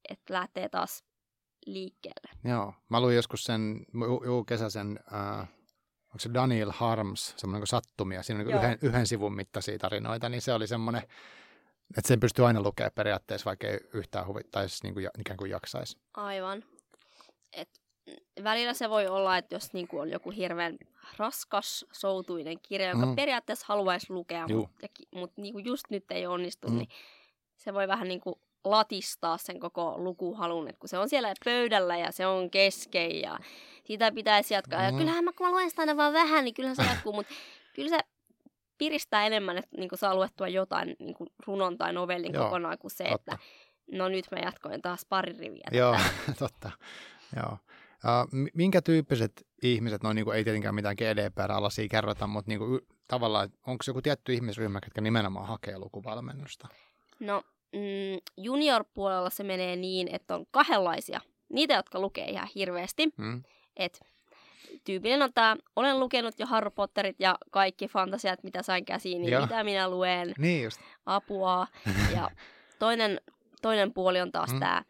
B: että lähtee taas liikkeelle.
A: Joo, mä luin joskus sen, juu, juu kesäisen, äh, onko se Daniel Harms, semmoinen kuin sattumia, siinä on niin
B: Joo.
A: yhden, yhden sivun mittaisia tarinoita, niin se oli semmoinen, että sen pystyy aina lukemaan periaatteessa, vaikka ei yhtään huvittaisi, niin kuin, ikään kuin jaksaisi.
B: Aivan. Et välillä se voi olla, että jos niinku on joku hirveän raskas, soutuinen kirja, joka
A: Mm.
B: periaatteessa haluaisi lukea,
A: Juu.
B: mutta mut niinku just nyt ei onnistu,
A: Mm.
B: niin se voi vähän niinku latistaa sen koko lukuhalun, että kun se on siellä pöydällä ja se on kesken ja sitä pitäisi jatkaa. Ja
A: Mm.
B: kyllähän mä, kun mä luen sitä aina vaan vähän, niin kyllähän se jatkuu, mutta kyllä se piristää enemmän, että niinku saa luettua jotain niinku runon tai novellin
A: Joo,
B: kokonaan kuin se,
A: totta.
B: että no nyt mä jatkoin taas pari riviä.
A: Joo, totta. Joo. Uh, minkä tyyppiset ihmiset, no niin kuin ei tietenkään mitään GDPR-alaisia kerrota, mutta niin kuin, tavallaan, onko joku tietty ihmisryhmä, jotka nimenomaan hakee lukuvalmennusta?
B: No, mm, junior-puolella se menee niin, että on kahdenlaisia. Niitä, jotka lukee ihan hirveästi.
A: Mm?
B: Et tyypillinen on tämä, olen lukenut jo Harry Potterit ja kaikki fantasiat, mitä sain käsiin, niin
A: Joo.
B: mitä minä luen,
A: Niin just.
B: apua. Ja toinen, toinen puoli on taas
A: Mm.
B: mm. tämä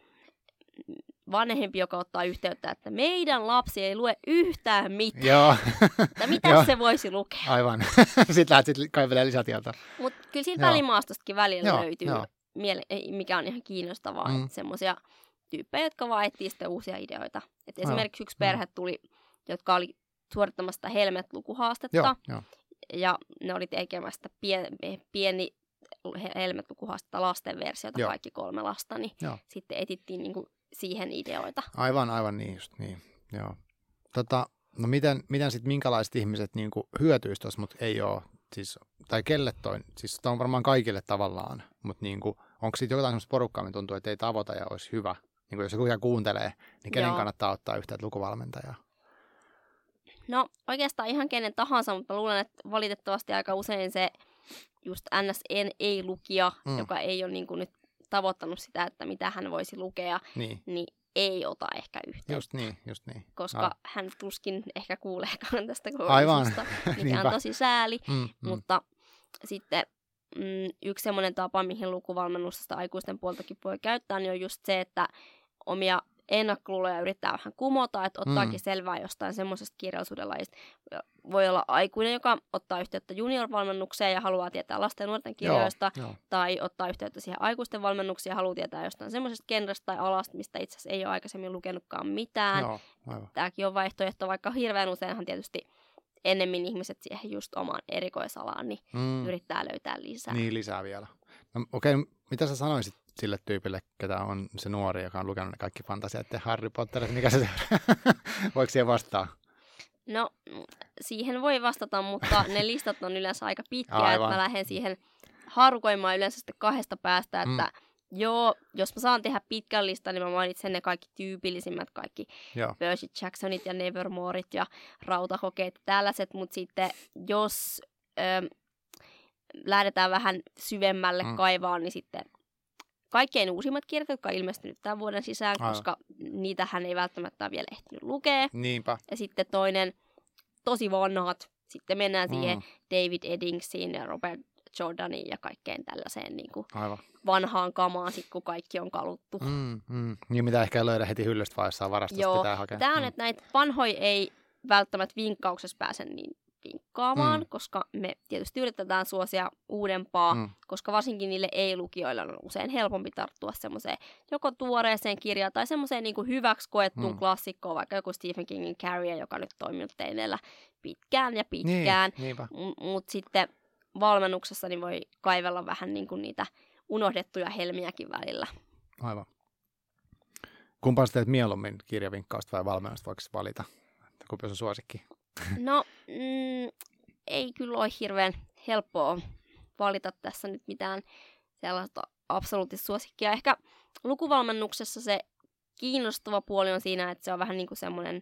B: vanhempi, joka ottaa yhteyttä, että meidän lapsi ei lue yhtään mitään.
A: Joo,
B: Että mitä
A: Joo.
B: se voisi lukea?
A: aivan. Sitten lähdet sit kaivelemaan lisätietoa.
B: Mutta kyllä siitä välimaastostakin välillä
A: Joo,
B: löytyy,
A: joo.
B: miele- mikä on ihan kiinnostavaa,
A: Mm.
B: mm. semmoisia tyyppejä, jotka vaan etsii sitten uusia ideoita. Et esimerkiksi yksi perhe tuli, jotka oli suorittamassa Helmet-lukuhaastetta,
A: Joo, joo.
B: ja ne oli tekemästä pien, pieni He- Helmet-lukuhaastetta lasten versiota,
A: Joo.
B: kaikki kolme lasta, niin
A: Joo.
B: sitten etittiin niinku siihen ideoita.
A: Aivan, aivan niin just niin. Joo. Tota, no miten, miten sitten minkälaiset ihmiset niin hyötyisi tuossa, mutta ei ole, siis, tai kelle toi, siis tämä on varmaan kaikille tavallaan, mutta niin kuin, onko sitten jotain sellaista porukkaa, mikä tuntuu, että ei tavoita ja olisi hyvä, niin kuin jos joku kuuntelee, niin kenen
B: Joo.
A: kannattaa ottaa yhteyttä lukuvalmentajaa?
B: No oikeastaan ihan kenen tahansa, mutta luulen, että valitettavasti aika usein se just NSN ei-lukija,
A: Mm.
B: joka ei ole niin kuin nyt tavoittanut sitä, että mitä hän voisi lukea,
A: Niin,
B: niin ei ota ehkä yhteyttä.
A: just niin, just niin.
B: koska
A: Ah.
B: hän tuskin ehkä kuuleekaan tästä jutusta, mikä on tosi sääli.
A: Mm, mm.
B: Mutta sitten mm, yksi semmoinen tapa, mihin lukuvalmennusta aikuisten puoltakin voi käyttää, niin on just se, että omia ennakkoluuloja yrittää vähän kumota, että ottaakin
A: Mm.
B: selvää jostain semmoisesta kirjallisuuden lajista. Voi olla aikuinen, joka ottaa yhteyttä junior-valmennukseen ja haluaa tietää lasten ja nuorten kirjoista,
A: Joo, joo.
B: tai ottaa yhteyttä siihen aikuisten valmennukseen ja haluaa tietää jostain semmoisesta genrestä tai alasta, mistä itse asiassa ei ole aikaisemmin lukenutkaan mitään
A: Joo, aivan.
B: tämäkin on vaihtoehto, vaikka hirveän useinhan tietysti ennemmin ihmiset siihen just omaan erikoisalaan, niin
A: mm.
B: yrittää löytää lisää.
A: Niin, lisää vielä. No, okei, mitä sä sanoisit sille tyypille, ketä on se nuori, joka on lukenut ne kaikki fantasiat ja Harry Potterit, mikä se Voiko siihen vastaa?
B: No, mm, siihen voi vastata, mutta ne listat on yleensä aika pitkiä, että mä lähden siihen harukoimaan yleensä sitten kahdesta päästä,
A: Mm.
B: että joo, jos mä saan tehdä pitkän listan, niin mä mainitsen ne kaikki tyypillisimmät, kaikki. Percy Jacksonit ja Nevermoret ja Rautahokeet ja tällaiset, mutta sitten jos ö, lähdetään vähän syvemmälle
A: Mm.
B: kaivaan, niin sitten kaikkein uusimmat kirjat, jotka on ilmestynyt tämän vuoden sisään,
A: Aivan.
B: koska niitä hän ei välttämättä vielä ehtinyt lukea.
A: Niinpä.
B: Ja sitten toinen, tosi vanhat, sitten mennään siihen
A: Mm,
B: David Eddingsiin ja Robert Jordaniin ja kaikkeen tällaiseen niin kuin
A: aivan.
B: vanhaan kamaan, sit kun kaikki on kaluttu.
A: Mm, mm. Niin mitä ehkä löydä heti hyllystä, jossain varastosta
B: Joo,
A: pitää hakea.
B: Tämä on,
A: mm.
B: että näitä vanhoja ei välttämättä vinkkauksessa pääse niin vinkkaamaan,
A: Mm.
B: koska me tietysti yritetään suosia uudempaa,
A: Mm.
B: koska varsinkin niille ei-lukijoille on usein helpompi tarttua semmoiseen joko tuoreeseen kirjaan tai semmoiseen niin hyväksi koettuun
A: Mm.
B: klassikkoon, vaikka joku Stephen Kingin Carrie, joka nyt toiminut teineillä pitkään ja pitkään.
A: Niin, niinpä.
B: Mutta sitten valmennuksessa niin voi kaivella vähän niin kuin niitä unohdettuja helmiäkin välillä.
A: Aivan. Kumpaa sä teet mieluummin kirjavinkkausta vai valmennusta, voiko valita? Kumpi on suosikki?
B: No, mm, ei kyllä ole hirveän helppoa valita tässä nyt mitään sellaista absoluuttista suosikkia. Ehkä lukuvalmennuksessa se kiinnostava puoli on siinä, että se on vähän niin kuin semmoinen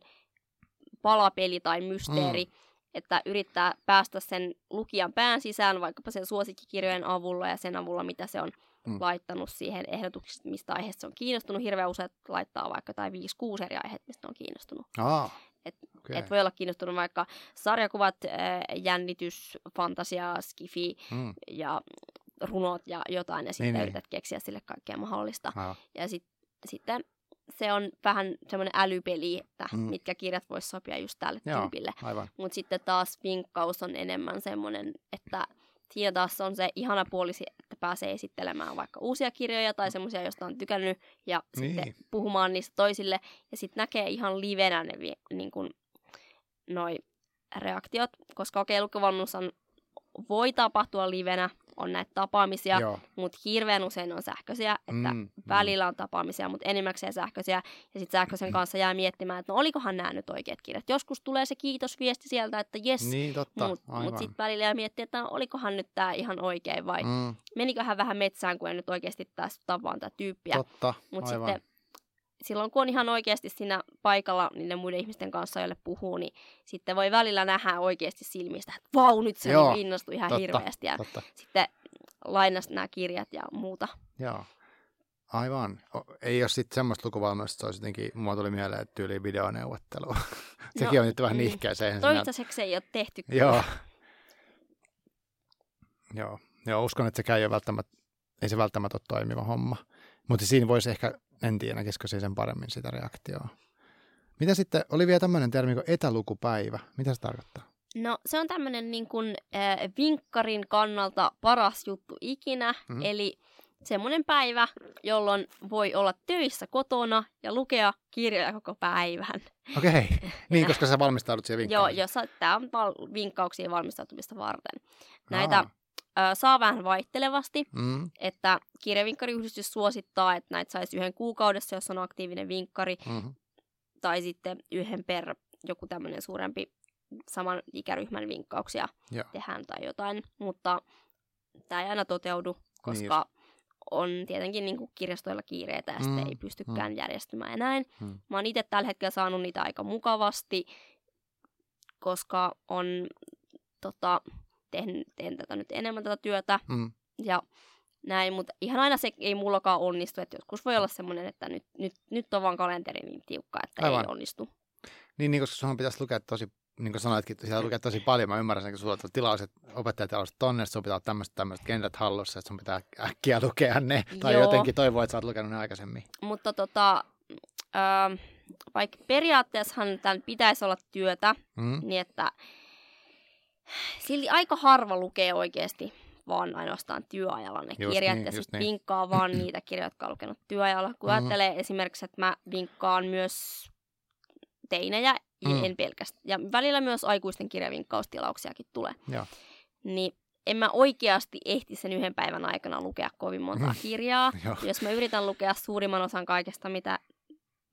B: palapeli tai mysteeri, mm. että yrittää päästä sen lukijan pään sisään vaikkapa sen suosikkikirjojen avulla ja sen avulla, mitä se on mm. laittanut siihen ehdotukset, mistä aiheesta on kiinnostunut. Hirveän usein laittaa vaikka tai 5-6 eri aiheet, mistä on kiinnostunut.
A: Aa,
B: et,
A: okay.
B: et voi olla kiinnostunut vaikka sarjakuvat, jännitys, fantasia, skifi
A: mm.
B: ja runot ja jotain, ja sitten
A: Niin, niin.
B: yrität keksiä sille kaikkea mahdollista.
A: Aivan.
B: Ja sit, sitten se on vähän semmoinen älypeli, että
A: Mm.
B: mitkä kirjat vois sopia just tälle
A: Joo.
B: tyypille. Mutta sitten taas vinkkaus on enemmän semmoinen, että siinä taas on se ihana puoli, että pääsee esittelemään vaikka uusia kirjoja tai semmoisia, joista on tykännyt ja
A: Niin.
B: sitten puhumaan niistä toisille. Ja sitten näkee ihan livenä ne niin kun, noi reaktiot, koska okei, lukuvalmennus on, voi tapahtua livenä, on näitä tapaamisia, mutta hirveän usein on sähköisiä, että
A: Mm,
B: välillä on tapaamisia, mutta enimmäkseen sähköisiä. Ja sitten sähköisen kanssa jää miettimään, että no olikohan nämä nyt oikeat kirjat. Joskus tulee se kiitosviesti sieltä, että jes,
A: Niin,
B: mutta
A: Aivan.
B: mut sitten välillä jää miettiä, että no, olikohan nyt tämä ihan oikein vai mm.
A: mm,
B: meniköhän vähän metsään, kun en nyt oikeasti tässä tapaan tätä tyyppiä.
A: totta.
B: Mutta sitten silloin, kun on ihan oikeasti siinä paikalla niiden muiden ihmisten kanssa, joille puhuu, niin sitten voi välillä nähdä oikeasti silmistä, että vau, nyt se
A: Joo,
B: innostui ihan
A: totta,
B: hirveästi. Ja
A: Totta.
B: sitten lainas nämä kirjat ja muuta.
A: Joo. Aivan. Ei ole sitten semmoista lukuvalmennusta, että se olisi jotenkin, mulla tuli mieleen, että tyyli videoneuvottelu. Sekin
B: No,
A: on nyt vähän
B: mm.
A: nihkeä. Se eihän se
B: ei ole tehty.
A: Joo. Joo. Joo, uskon, että sekään ei, ole välttämättä, ei se välttämättä ole toimiva homma. Mutta siinä voisi ehkä, en tiedä, se sen paremmin sitä reaktioa. Mitä sitten, oli vielä tämmöinen termi kuin etälukupäivä. Mitä se tarkoittaa?
B: No se on tämmöinen niin kuin, äh, vinkkarin kannalta paras juttu ikinä.
A: Mhm.
B: Mm. Eli semmoinen päivä, jolloin voi olla töissä kotona ja lukea kirjoja koko päivän.
A: Okei, okay. niin, koska sä valmistaudut siihen
B: Joo,
A: vinkkaukseen.
B: jossa tämä on val- vinkkauksia valmistautumista varten. Näitä
A: Aa,
B: ö, saa vähän vaihtelevasti,
A: Mm,
B: että kirjavinkkariyhdistys suosittaa, että näitä saisi yhden kuukaudessa, jos on aktiivinen vinkkari,
A: mm,
B: tai sitten yhden per joku tämmöinen suurempi saman ikäryhmän vinkkauksia
A: Joo.
B: tehdään tai jotain, mutta tämä ei aina toteudu, koska
A: Niin
B: niin on tietenkin niin kuin kirjastoilla kiireitä ja mm, sitten
A: Mm,
B: ei pystykään mm. järjestymään ja näin.
A: Mm.
B: Mä oon itse tällä hetkellä saanut niitä aika mukavasti, koska on tota, tehnyt, teen tätä nyt enemmän tätä työtä
A: mm,
B: ja näin, mutta ihan aina se ei mullakaan onnistu, että joskus voi olla semmoinen, että nyt, nyt, nyt on vaan kalenteri niin tiukka, että
A: Aivan.
B: ei onnistu.
A: Niin, niin koska sun pitäisi lukea tosi, niin kuin sanoitkin, että siellä lukea tosi paljon. Mä ymmärrän sen, kun sulla on tilaukset, opettajat tilauset tonne, että sun pitää olla tämmöiset, tämmöiset kentät hallussa, että sun pitää äkkiä lukea ne. Tai
B: Joo.
A: jotenkin toivoa, että sä oot lukenut ne aikaisemmin.
B: Mutta tota, öö, vaikka periaatteessahan tämän pitäisi olla työtä,
A: Mm,
B: niin että silti aika harva lukee oikeasti vaan ainoastaan työajalla ne
A: Just
B: kirjat
A: niin,
B: ja sitten
A: niin.
B: vinkkaa vaan niitä kirjoja, jotka on lukenut työajalla. Kun
A: Mhm.
B: ajattelee esimerkiksi, että mä vinkkaan myös teinejä,
A: Mm.
B: mm. en pelkästään. Ja välillä myös aikuisten kirjavinkkaustilauksiakin tulee.
A: Joo.
B: Niin en mä oikeasti ehti sen yhden päivän aikana lukea kovin monta kirjaa.
A: Joo.
B: Jos mä yritän lukea suurimman osan kaikesta, mitä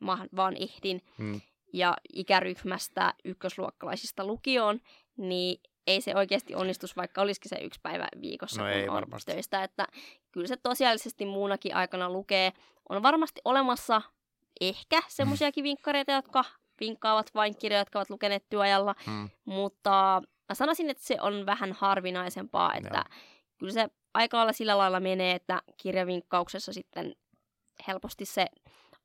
B: mä vaan ehdin,
A: Mm,
B: ja ikäryhmästä ykkösluokkalaisista lukioon, niin ei se oikeasti onnistus, vaikka olisikin se yksi päivä viikossa,
A: No
B: kun
A: ei
B: on
A: varmasti.
B: töistä. Että kyllä se tosiaalisesti muunakin aikana lukee. On varmasti olemassa ehkä semmoisiakin vinkkareita, jotka vinkkaavat vain kirjoja, jotka ovat lukeneet työajalla,
A: mm,
B: mutta mä sanoisin, että se on vähän harvinaisempaa, että
A: Joo.
B: kyllä se aika lailla sillä lailla menee, että kirjavinkkauksessa sitten helposti se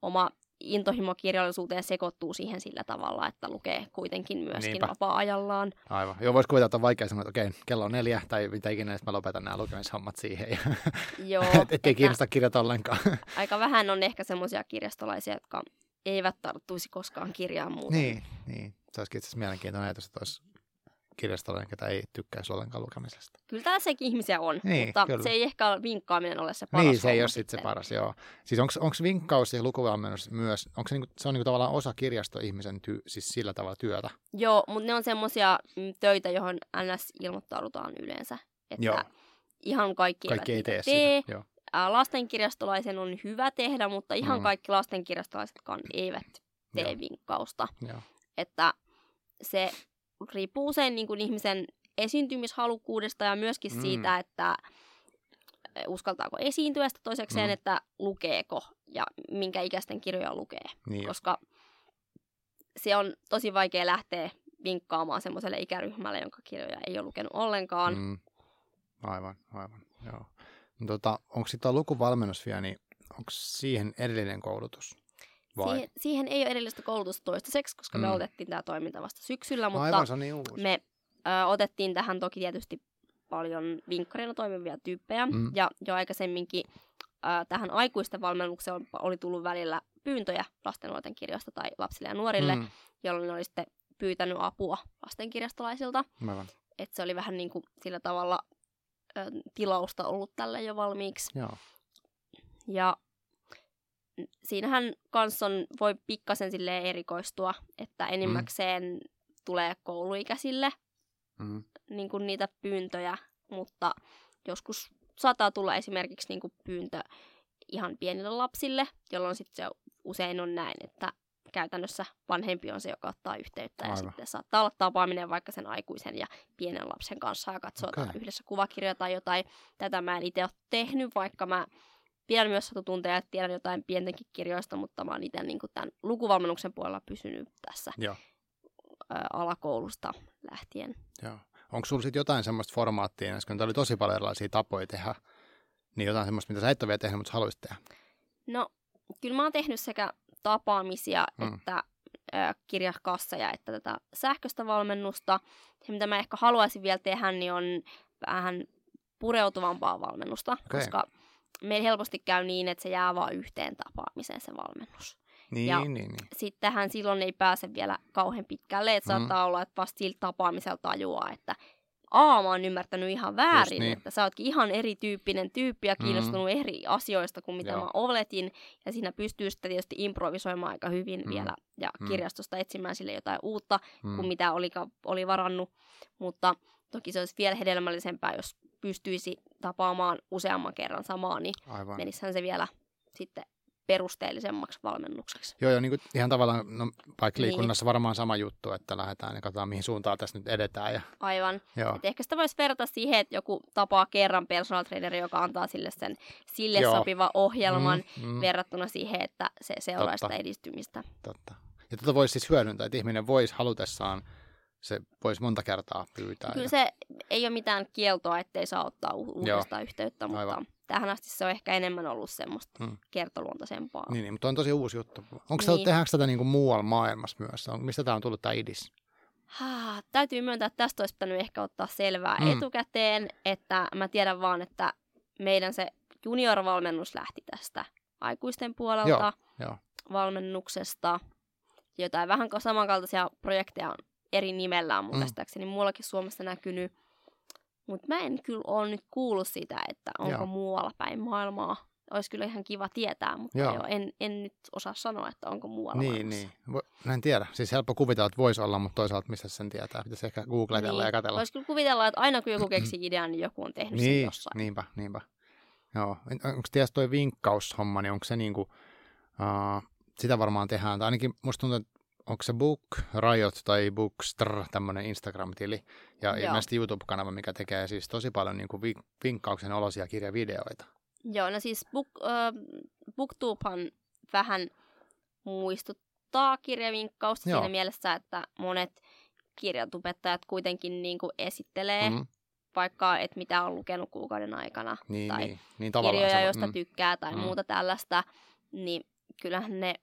B: oma intohimo kirjallisuuteen sekoittuu siihen sillä tavalla, että lukee kuitenkin myöskin
A: Niinpä.
B: vapaa-ajallaan.
A: aivan. Joo, vois kuvitella, että on vaikea sanoa, että okei, kello on neljä tai mitä ikinä, että mä lopetan nämä lukemishommat siihen. Ja,
B: Joo,
A: et, ettei kiinnosta kirjat ollenkaan.
B: aika vähän on ehkä semmoisia kirjastolaisia, jotka eivät tarttuisi koskaan kirjaan muuten.
A: niin, niin. Se olisikin itse asiassa mielenkiintoinen ajatus, että olisi kirjastollinen, ketä ei tykkäisi ollenkaan lukemisesta.
B: Kyllä tällaisiakin ihmisiä on,
A: Niin,
B: mutta
A: kyllä.
B: se ei ehkä vinkkaaminen ole se paras
A: Niin, se ei ole sitten se paras, joo. Siis onko vinkkaus ja lukuvalmennus myös, onko se, niinku, se on niinku tavallaan osa kirjastoihmisen ty, siis sillä tavalla työtä?
B: Joo, mutta ne on semmoisia mm, töitä, johon NS ilmoittaudutaan yleensä. Että
A: Joo.
B: ihan kaikki,
A: Kaikki ei tee
B: tee.
A: sitä. Joo.
B: Lastenkirjastolaisen on hyvä tehdä, mutta ihan
A: Mm.
B: kaikki lastenkirjastolaisetkaan eivät tee
A: Joo.
B: vinkkausta.
A: Joo.
B: Että se riippuu usein niin kuin ihmisen esiintymishalukkuudesta ja myöskin
A: Mm.
B: siitä, että eh, uskaltaako esiintyä, sitten toisekseen,
A: Mm.
B: että lukeeko ja minkä ikäisten kirjoja lukee.
A: Niin,
B: Koska se on tosi vaikea lähteä vinkkaamaan semmoiselle ikäryhmälle, jonka kirjoja ei ole lukenut ollenkaan. Mm.
A: Aivan, aivan, joo. Tota, onko sitten lukuvalmennus vielä, niin onko siihen erillinen koulutus? Vai?
B: Siihen, siihen ei ole erillistä koulutusta toistaiseksi, koska mm. me otettiin tämä toiminta vasta syksyllä, mutta
A: Aivan, se on niin uusi.
B: me ö, otettiin tähän toki tietysti paljon vinkkarina toimivia tyyppejä,
A: Mm.
B: ja jo aikaisemminkin ö, tähän aikuisten valmennukseen oli tullut välillä pyyntöjä lasten kirjoista tai lapsille ja nuorille, mm. Jolloin ne oli sitten pyytänyt apua lastenkirjastolaisilta. Että se oli vähän niin kuin sillä tavalla ö, tilausta ollut tälle jo valmiiksi.
A: Joo.
B: Ja siinähän kanssa on, voi pikkasen silleen erikoistua, että enimmäkseen tulee kouluikäisille
A: Mm.
B: niin kuin niitä pyyntöjä, mutta joskus saattaa tulla esimerkiksi niin kuin pyyntö ihan pienille lapsille, jolloin sitten se usein on näin, että käytännössä vanhempi on se, joka ottaa yhteyttä ja
A: Aivan.
B: sitten saattaa olla tapaaminen vaikka sen aikuisen ja pienen lapsen kanssa ja katsotaan
A: Okei.
B: yhdessä kuvakirjoja tai jotain. Tätä mä en itse ole tehnyt, vaikka mä pidän myös satutunteja ja tiedän jotain pientenkin kirjoista, mutta mä oon itse niin tämän lukuvalmennuksen puolella pysynyt tässä
A: Joo.
B: alakoulusta lähtien.
A: Joo. Onko sulla sitten jotain semmoista formaattia, koska oli tosi paljon erilaisia tapoja tehdä, niin jotain semmoista, mitä sä et ole vielä tehnyt, mutta haluaisit tehdä?
B: No, kyllä mä oon tehnyt sekä tapaamisia
A: Mm.
B: että kirjakasseja että tätä sähköistä valmennusta. Se, mitä mä ehkä haluaisin vielä tehdä, niin on vähän pureutuvampaa valmennusta,
A: Okei.
B: koska meillä helposti käy niin, että se jää vain yhteen tapaamiseen se valmennus.
A: Niin,
B: Ja-
A: niin, niin.
B: Sittenhän silloin ei pääse vielä kauhean pitkälle, että
A: Mm.
B: saattaa olla, että vasta sillä tapaamisella tajuaa, että Aa, mä oon ymmärtänyt ihan väärin,
A: niin.
B: että sä ootkin ihan erityyppinen tyyppi ja kiinnostunut eri asioista kuin mitä
A: Joo.
B: mä oletin. Ja siinä pystyy sitten tietysti improvisoimaan aika hyvin
A: Mm.
B: vielä ja
A: Mm.
B: kirjastosta etsimään sille jotain uutta
A: Mm.
B: kuin mitä oli, oli varannut. Mutta toki se olisi vielä hedelmällisempää, jos pystyisi tapaamaan useamman kerran samaa, niin
A: Aivan.
B: menissähän se vielä sitten perusteellisemmaksi valmennukseksi.
A: Joo, joo, niin kuin ihan tavallaan, no, vaikka
B: Niin.
A: liikunnassa varmaan sama juttu, että lähdetään ja katsotaan, mihin suuntaan tässä nyt edetään. Ja,
B: Aivan.
A: joo,
B: Et ehkä sitä voisi verrata siihen, että joku tapaa kerran personal traineri, joka antaa sille sen sille
A: Joo.
B: sopiva ohjelman
A: mm, mm,
B: verrattuna siihen, että se seuraa
A: Totta.
B: sitä edistymistä.
A: totta. Ja tätä voisi siis hyödyntää, että ihminen voisi halutessaan, se voisi monta kertaa pyytää.
B: Kyllä
A: ja,
B: se ei ole mitään kieltoa, ettei saa ottaa u-
A: Joo.
B: yhteyttä, mutta
A: Aivan.
B: tähän asti se on ehkä enemmän ollut semmoista
A: Mm.
B: kertoluontoisempaa.
A: Niin, niin, mutta on tosi uusi juttu. Onko
B: Niin.
A: tehdäänkö tätä niin kuin muualla maailmassa myös? On, mistä tämä on tullut tämä idis?
B: Ha, täytyy myöntää, että tästä olisi pitänyt ehkä ottaa selvää
A: Mm.
B: mm. etukäteen, että mä tiedän vaan, että meidän se junior-valmennus lähti tästä aikuisten puolelta
A: Joo, joo.
B: valmennuksesta. Jotain vähän ka- samankaltaisia projekteja on eri nimellä on mun
A: Mm.
B: käsittääkseni muuallakin Suomessa näkynyt. Mutta mä en kyllä ole nyt kuullut sitä, että onko
A: Joo.
B: muualla päin maailmaa. Olisi kyllä ihan kiva tietää, mutta
A: Joo.
B: joo. en, en nyt osaa sanoa, että onko muualla
A: Niin,
B: maailmassa.
A: niin. Mä en tiedä. Siis helppo kuvitella, että voisi olla, mutta toisaalta mistä sen tietää. Pitäisi ehkä googletella ja katsella.
B: Voisi kyllä kuvitella, että aina kun joku keksii idean, niin joku on tehnyt sen
A: Niin,
B: jossain.
A: niinpä, niinpä. Joo. Onko tietysti toi vinkkaushomma, niin onko se niinku, uh, sitä varmaan tehdään, tai ainakin musta tuntuu, että onko se Book Riot tai Bookstr, tämmöinen Instagram-tili, ja
B: Joo.
A: ilmeisesti YouTube-kanava, mikä tekee siis tosi paljon niinku vink- vinkkauksen olosia kirjavideoita.
B: Joo, no siis book, äh, Booktubehan vähän muistuttaa kirjavinkkausta
A: Joo.
B: siinä mielessä, että monet kirjatubettajat kuitenkin niin kuin esittelee mm.
A: Mm,
B: vaikka, että mitä on lukenut kuukauden aikana
A: niin,
B: tai
A: niin, niin
B: kirjoja,
A: se,
B: joista
A: mm,
B: tykkää tai
A: mm.
B: muuta tällaista, niin kyllähän ne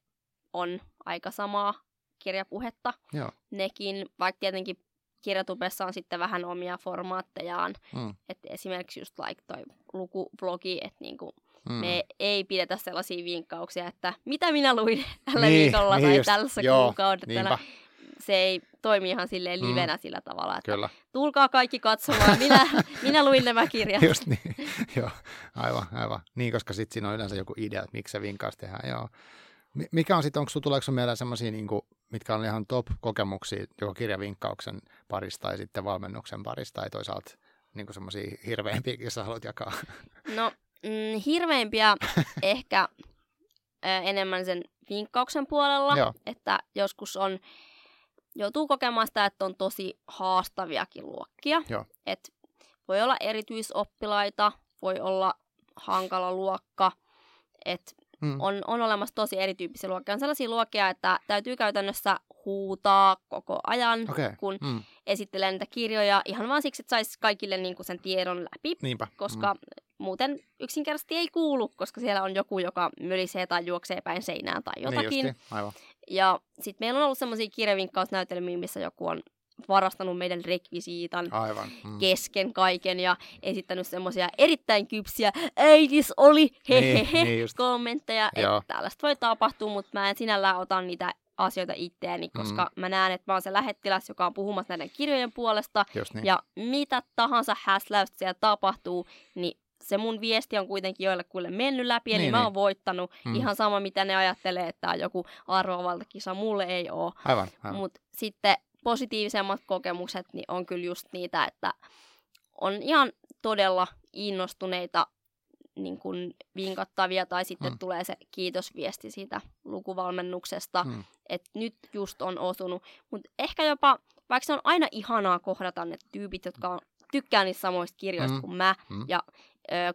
B: on aika samaa kirjapuhetta
A: Joo.
B: nekin, vaikka tietenkin kirjatubessa on sitten vähän omia formaattejaan,
A: mm,
B: että esimerkiksi just like toi lukuvlogi, että niinku
A: mm.
B: me ei pidetä sellaisia vinkkauksia, että mitä minä luin tällä
A: Niin,
B: viikolla
A: niin
B: tai
A: just,
B: tällä kuukaudella. Se ei toimi ihan silleen
A: Mm.
B: livenä sillä tavalla, että
A: kyllä.
B: tulkaa kaikki katsomaan, minä, minä luin nämä kirjat.
A: Just niin, joo, aivan, aivan. Niin, koska sitten siinä on yleensä joku idea, että miksi se vinkkaus tehdään, joo. Mi- Mikä on sitten, onko sinulla tuleeko sun mieleen sellaisia, niin mitkä on ihan top-kokemuksia joko kirjavinkkauksen parista tai sitten valmennuksen parista tai toisaalta niin semmoisia hirveämpiä, jos sä haluat jakaa?
B: No, mm, hirveimpiä ehkä ö, enemmän sen vinkkauksen puolella,
A: Joo.
B: että joskus on, joutuu kokemaan sitä, että on tosi haastaviakin luokkia.
A: Joo.
B: Et voi olla erityisoppilaita, voi olla hankala luokka, että
A: Mm.
B: on, on olemassa tosi erityyppisiä luokkia. On sellaisia luokkia, että täytyy käytännössä huutaa koko ajan,
A: Okei,
B: kun
A: mm.
B: esittelee niitä kirjoja, ihan vaan siksi, että saisi kaikille niinku sen tiedon läpi
A: niinpä.
B: koska muuten yksinkertaisesti ei kuulu, koska siellä on joku, joka mölisee tai juoksee päin seinään tai jotakin.
A: Niin justi, aivan.
B: Ja sitten meillä on ollut semmoisia kirjavinkkausnäytelmiä, missä joku on varastanut meidän rekvisiitan
A: Aivan. Mm.
B: kesken kaiken ja esittänyt semmoisia erittäin kypsiä äitis oli hehehe
A: Niin, niin just.
B: kommentteja,
A: Joo.
B: että tällaista voi tapahtua, mutta mä en sinällään ota niitä asioita itteeni, koska mm. mä näen, että mä oon se lähettiläs, joka on puhumassa näiden kirjojen puolesta,
A: Just niin.
B: ja mitä tahansa häsläystä siellä tapahtuu, niin se mun viesti on kuitenkin joillekuille mennyt läpi, ja niin,
A: Niin,
B: mä
A: niin.
B: oon voittanut.
A: Mm.
B: Mm. Ihan sama, mitä ne ajattelee, että joku arvovaltakisa, mulle ei oo.
A: Aivan, aivan.
B: Mutta sitten positiivisemmat kokemukset niin on kyllä just niitä, että on ihan todella innostuneita niin kuin vinkattavia tai sitten
A: Mm.
B: mm. tulee se kiitosviesti siitä lukuvalmennuksesta,
A: Mm.
B: mm. että nyt just on osunut. Mutta ehkä jopa, vaikka se on aina ihanaa kohdata ne tyypit, jotka on, tykkää niistä samoista kirjoista
A: Mm.
B: mm. kuin mä,
A: Mm.
B: ja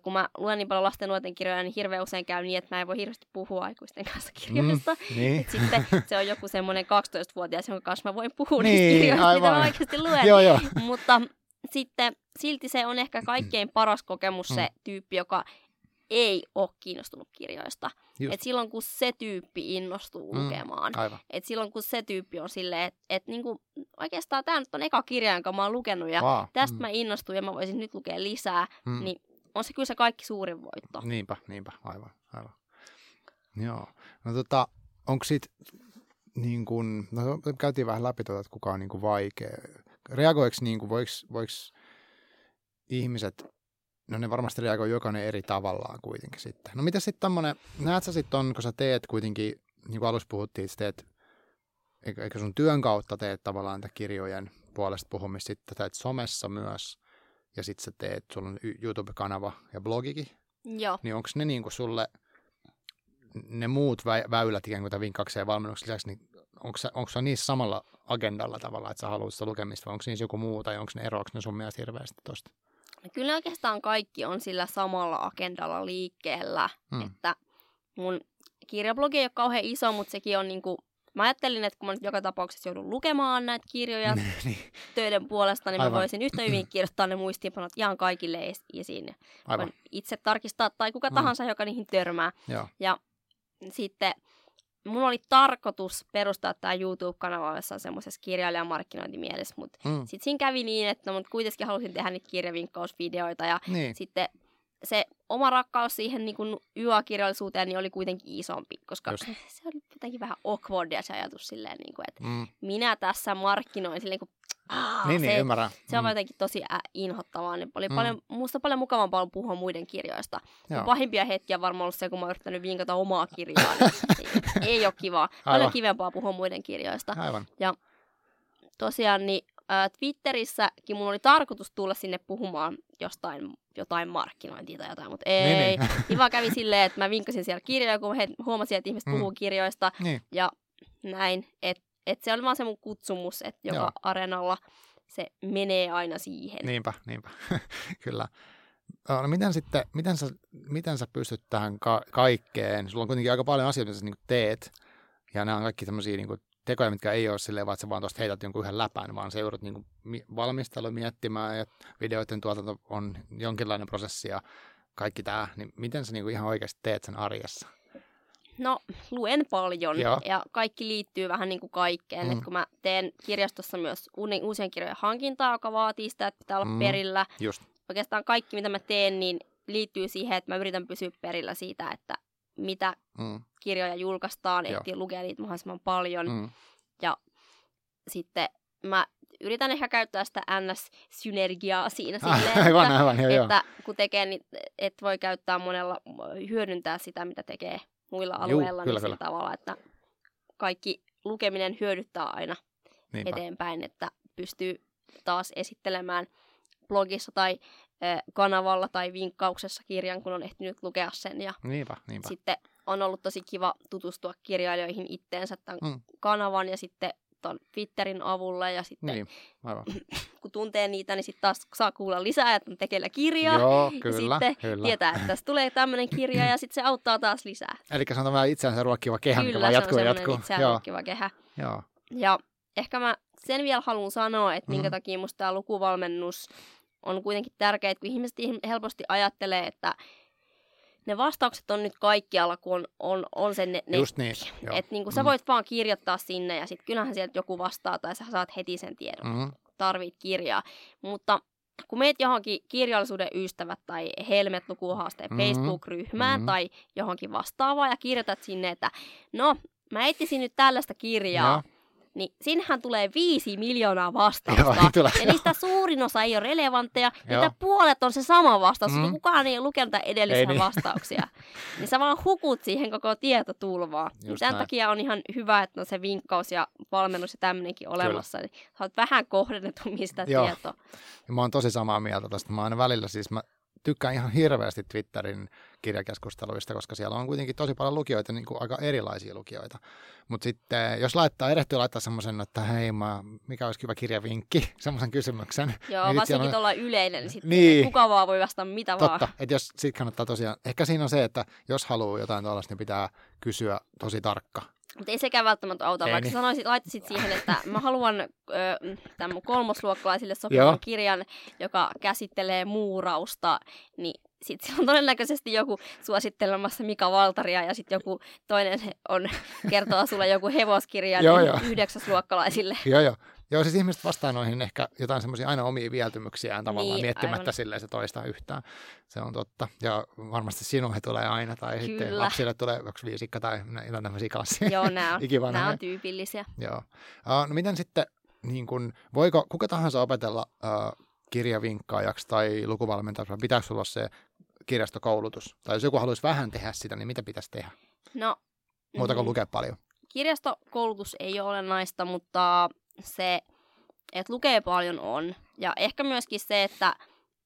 B: kun mä luen niin paljon lasten nuorten kirjoja, niin hirveän usein käy niin, että mä en voi hirveästi puhua aikuisten kanssa kirjoista.
A: Niin.
B: Et sitten se on joku semmoinen 12-vuotias, jonka kanssa mä voin puhua
A: Niin,
B: niistä kirjoista, mitä
A: aivan.
B: mä oikeasti luen.
A: Joo, joo.
B: Mutta sitten silti se on ehkä kaikkein paras kokemus se
A: Mm.
B: tyyppi, joka ei ole kiinnostunut kirjoista.
A: Just.
B: Et silloin kun se tyyppi innostuu
A: Mm.
B: lukemaan,
A: Aivan.
B: et silloin kun se tyyppi on silleen, että et niinku, oikeastaan tämä nyt on eka kirja, jonka mä oon lukenut ja
A: Wow.
B: tästä
A: Mm.
B: mä innostun ja mä voisin nyt lukea lisää,
A: Mm.
B: niin on se kyllä se kaikki suurin voitto.
A: Niinpä, niinpä, aivan, aivan. Joo. No tota, onko sit niin kun, no käytiin vähän läpi tuota, että kuka on niin kuin vaikea. Reagoiko niin kuin, voiko, voiko ihmiset, no ne varmasti reagoi jokainen eri tavallaan kuitenkin sitten. No mitä sitten tämmöinen, näet sä sitten on, kun sä teet kuitenkin, niin kuin alussa puhuttiin, että teet, eikö sun työn kautta teet tavallaan tätä kirjojen puolesta puhumista, sitten teet somessa myös, ja sitten sä teet, sulla on YouTube-kanava ja blogikin,
B: Joo.
A: niin onko ne niinku sulle ne muut vä- väylät ikään kuin tämän vinkkaukseen valmennuksen lisäksi, niin onko se, niissä samalla agendalla tavalla, että sä haluat sitä lukemista, vai onko niissä joku muu, tai onko ne ero, onko ne sun mielestä hirveästi tosta?
B: Kyllä oikeastaan kaikki on sillä samalla agendalla liikkeellä,
A: Mm.
B: mm. että mun kirjablogi ei ole kauhean iso, mutta sekin on niinku, mä ajattelin, että kun mä nyt joka tapauksessa joudun lukemaan näitä kirjoja
A: niin,
B: töiden puolesta, niin
A: Aivan.
B: mä voisin yhtä hyvin kirjoittaa ne muistiinpanot ihan kaikille es- esiin.
A: aivan,
B: Voin itse tarkistaa tai kuka
A: Mm.
B: tahansa, joka niihin törmää.
A: joo,
B: Ja sitten mulla oli tarkoitus perustaa tämä YouTube-kanava jossain semmoisessa kirjailijamarkkinointimielessä, mutta
A: mm.
B: sitten siinä kävi niin, että mut kuitenkin halusin tehdä niitä kirjavinkkausvideoita ja
A: niin,
B: sitten se oma rakkaus siihen niin kuin YA-kirjallisuuteen niin oli kuitenkin isompi, koska
A: Just.
B: se oli jotenkin vähän awkwardia se ajatus silleen, niin kuin, että
A: mm.
B: minä tässä markkinoin silleen, kun Aa,
A: niin,
B: se,
A: niin, ymmärrän.
B: se on
A: mm.
B: jotenkin tosi ä, inhottavaa. Niin oli
A: Mm.
B: paljon, musta paljon mukavampaa puhua muiden kirjoista. Ja
A: Joo.
B: pahimpia hetkiä on varmaan ollut se, kun mä oon yrittänyt vinkata omaa kirjaa. Niin ei, ei ole kivaa. Paljon
A: Aivan.
B: kivempaa puhua muiden kirjoista.
A: Aivan,
B: Tosiaan niin Twitterissäkin mun oli tarkoitus tulla sinne puhumaan jostain jotain markkinointia tai jotain, mutta ei.
A: Niin,
B: Niin,
A: niin.
B: vaan kävi silleen, että mä vinkkasin siellä kirjoja, kun he, huomasin, että ihmiset
A: mm.
B: puhuu kirjoista
A: niin,
B: ja näin. Että et se oli vaan se mun kutsumus, että joka
A: Joo.
B: areenalla se menee aina siihen.
A: niinpä, niinpä, kyllä. No, miten sitten, miten sä, miten sä pystyt tähän ka- kaikkeen? Sulla on kuitenkin aika paljon asioita, mitä sä niin teet, ja nämä on kaikki tämmöisiä niin tekoja, mitkä ei ole silleen, vaan että sä vaan tuosta heität jonkun yhden läpän, vaan joudut niin valmistella miettimään, ja videoiden tuotanto on jonkinlainen prosessi, ja kaikki tämä, niin miten sä niin ihan oikeasti teet sen arjessa?
B: No, luen paljon
A: Joo.
B: ja kaikki liittyy vähän niin kuin kaikkeen.
A: Mm.
B: Et kun mä teen kirjastossa myös uusien kirjojen hankintaa, joka vaatii sitä, että pitää olla
A: mm.
B: perillä.
A: Just,
B: Oikeastaan kaikki, mitä mä teen, niin liittyy siihen, että mä yritän pysyä perillä siitä, että mitä
A: mm,
B: kirjoja julkaistaan,
A: Joo.
B: ehtii lukea niitä mahdollisimman paljon. Mm.
A: mm,
B: Sitten mä yritän ehkä käyttää sitä NS-synergiaa siinä
A: Ah,
B: silleen,
A: aivan,
B: että,
A: aivan, joo, joo.
B: että kun tekee, niin et voi käyttää monella, hyödyntää sitä, mitä tekee muilla
A: Juu,
B: alueilla,
A: kyllä,
B: niin
A: kyllä.
B: tavalla, että kaikki lukeminen hyödyttää aina
A: Niinpä.
B: eteenpäin, että pystyy taas esittelemään blogissa tai kanavalla tai vinkkauksessa kirjan, kun on ehtinyt lukea sen. Ja
A: Niinpä, niinpä.
B: sitten on ollut tosi kiva tutustua kirjailijoihin itteensä tämän
A: Mm.
B: kanavan ja sitten ton Twitterin avulla ja sitten
A: Niin, aivan.
B: kun tuntee niitä, niin sitten taas saa kuulla lisää, että on tekeillä kirjaa.
A: Joo,
B: ja
A: kyllä,
B: sitten
A: kyllä.
B: tietää, että tässä tulee tämmöinen kirja ja sitten se auttaa taas lisää.
A: Eli se on tämä itseänsä ruokkiva kehä, mikä
B: Kyllä,
A: vaan
B: se
A: jatkuu
B: on
A: ja jatkuu.
B: itseään
A: Joo,
B: ruokkiva kehä.
A: joo.
B: Ja ehkä mä sen vielä haluan sanoa, että minkä
A: Mhm.
B: takia musta tämä lukuvalmennus on kuitenkin tärkeää, kun ihmiset helposti ajattelee, että ne vastaukset on nyt kaikkialla, kun on, on, on se netti.
A: Just niin, joo.
B: Et niin kuin sä
A: Mm.
B: voit vaan kirjoittaa sinne ja sitten kyllähän sieltä joku vastaa tai sä saat heti sen tiedon.
A: Mm.
B: Tarvit kirjaa. Mutta kun meet johonkin kirjallisuuden ystävät tai Helmet lukuhaasteen
A: Mhm.
B: Facebook-ryhmään
A: Mhm.
B: tai johonkin vastaavaan ja kirjoitat sinne, että no, mä etsisin nyt tällaista kirjaa,
A: Joo.
B: Niin sinnehän tulee viisi miljoonaa
A: Joo,
B: vastausta.
A: ei tule.
B: ja niistä suurin osa ei ole relevantteja,
A: Joo.
B: niitä puolet on se sama vastaus,
A: Mm.
B: kukaan ei ole lukenut edellisiä
A: Ei niin.
B: vastauksia. niin sä vaan hukut siihen koko tietotulvaan. Niin Tämän
A: näin.
B: takia on ihan hyvä, että on se vinkkaus ja valmennus ja tämmöinenkin olemassa. Niin sä oot vähän kohdennetummin sitä
A: Joo.
B: tietoa.
A: Ja mä oon tosi samaa mieltä tästä. Mä aina välillä siis mä tykkään ihan hirveästi Twitterin kirjakeskusteluista, koska siellä on kuitenkin tosi paljon lukijoita, niin kuin aika erilaisia lukijoita. Mutta sitten jos laittaa, erehtyy laittaa semmoisen, että hei, mä, mikä olisi kiva kirjavinkki, semmoisen kysymyksen.
B: Joo,
A: Niin
B: varsinkin
A: on-
B: tuolla yleinen, niin sitten
A: Niin.
B: kuka vaan voi vastata mitä
A: Totta,
B: vaan.
A: että jos sit kannattaa tosiaan, ehkä siinä on se, että jos haluaa jotain tuollaista, niin pitää kysyä tosi tarkka.
B: Mutta ei sekään välttämättä auta,
A: Ei
B: vaikka
A: niin.
B: sanoisit, laittaisit siihen, että mä haluan ö, tämän mun kolmosluokkalaisille sopivan
A: Joo.
B: kirjan, joka käsittelee muurausta, niin sitten siellä on todennäköisesti joku suosittelemassa Mika Valtaria ja sitten joku toinen on, kertoo sulle joku hevoskirja
A: Joo,
B: niin
A: joo.
B: yhdeksäsluokkalaisille.
A: Joo, joo. Joo, siis ihmiset vastaa noihin ehkä jotain semmoisia aina omia vieltymyksiään tavallaan
B: Niin,
A: miettimättä
B: aivan.
A: silleen se toista yhtään. Se on totta. Ja varmasti sinulle tulee aina, tai sitten
B: Kyllä.
A: lapsille tulee yksi viisikka tai jotain tämmöisiä klassia.
B: Joo, nämä on, nämä on tyypillisiä.
A: Joo. Uh, no miten sitten, niin kun, voiko kuka tahansa opetella uh, kirjavinkkaajaksi tai lukuvalmentajaksi, pitääkö sulla olla se kirjastokoulutus? Tai jos joku haluaisi vähän tehdä sitä, niin mitä pitäisi tehdä?
B: No,
A: Muuta kuin
B: mm,
A: lukea paljon.
B: kirjastokoulutus ei ole olennaista, mutta se, että lukee paljon on. Ja ehkä myöskin se, että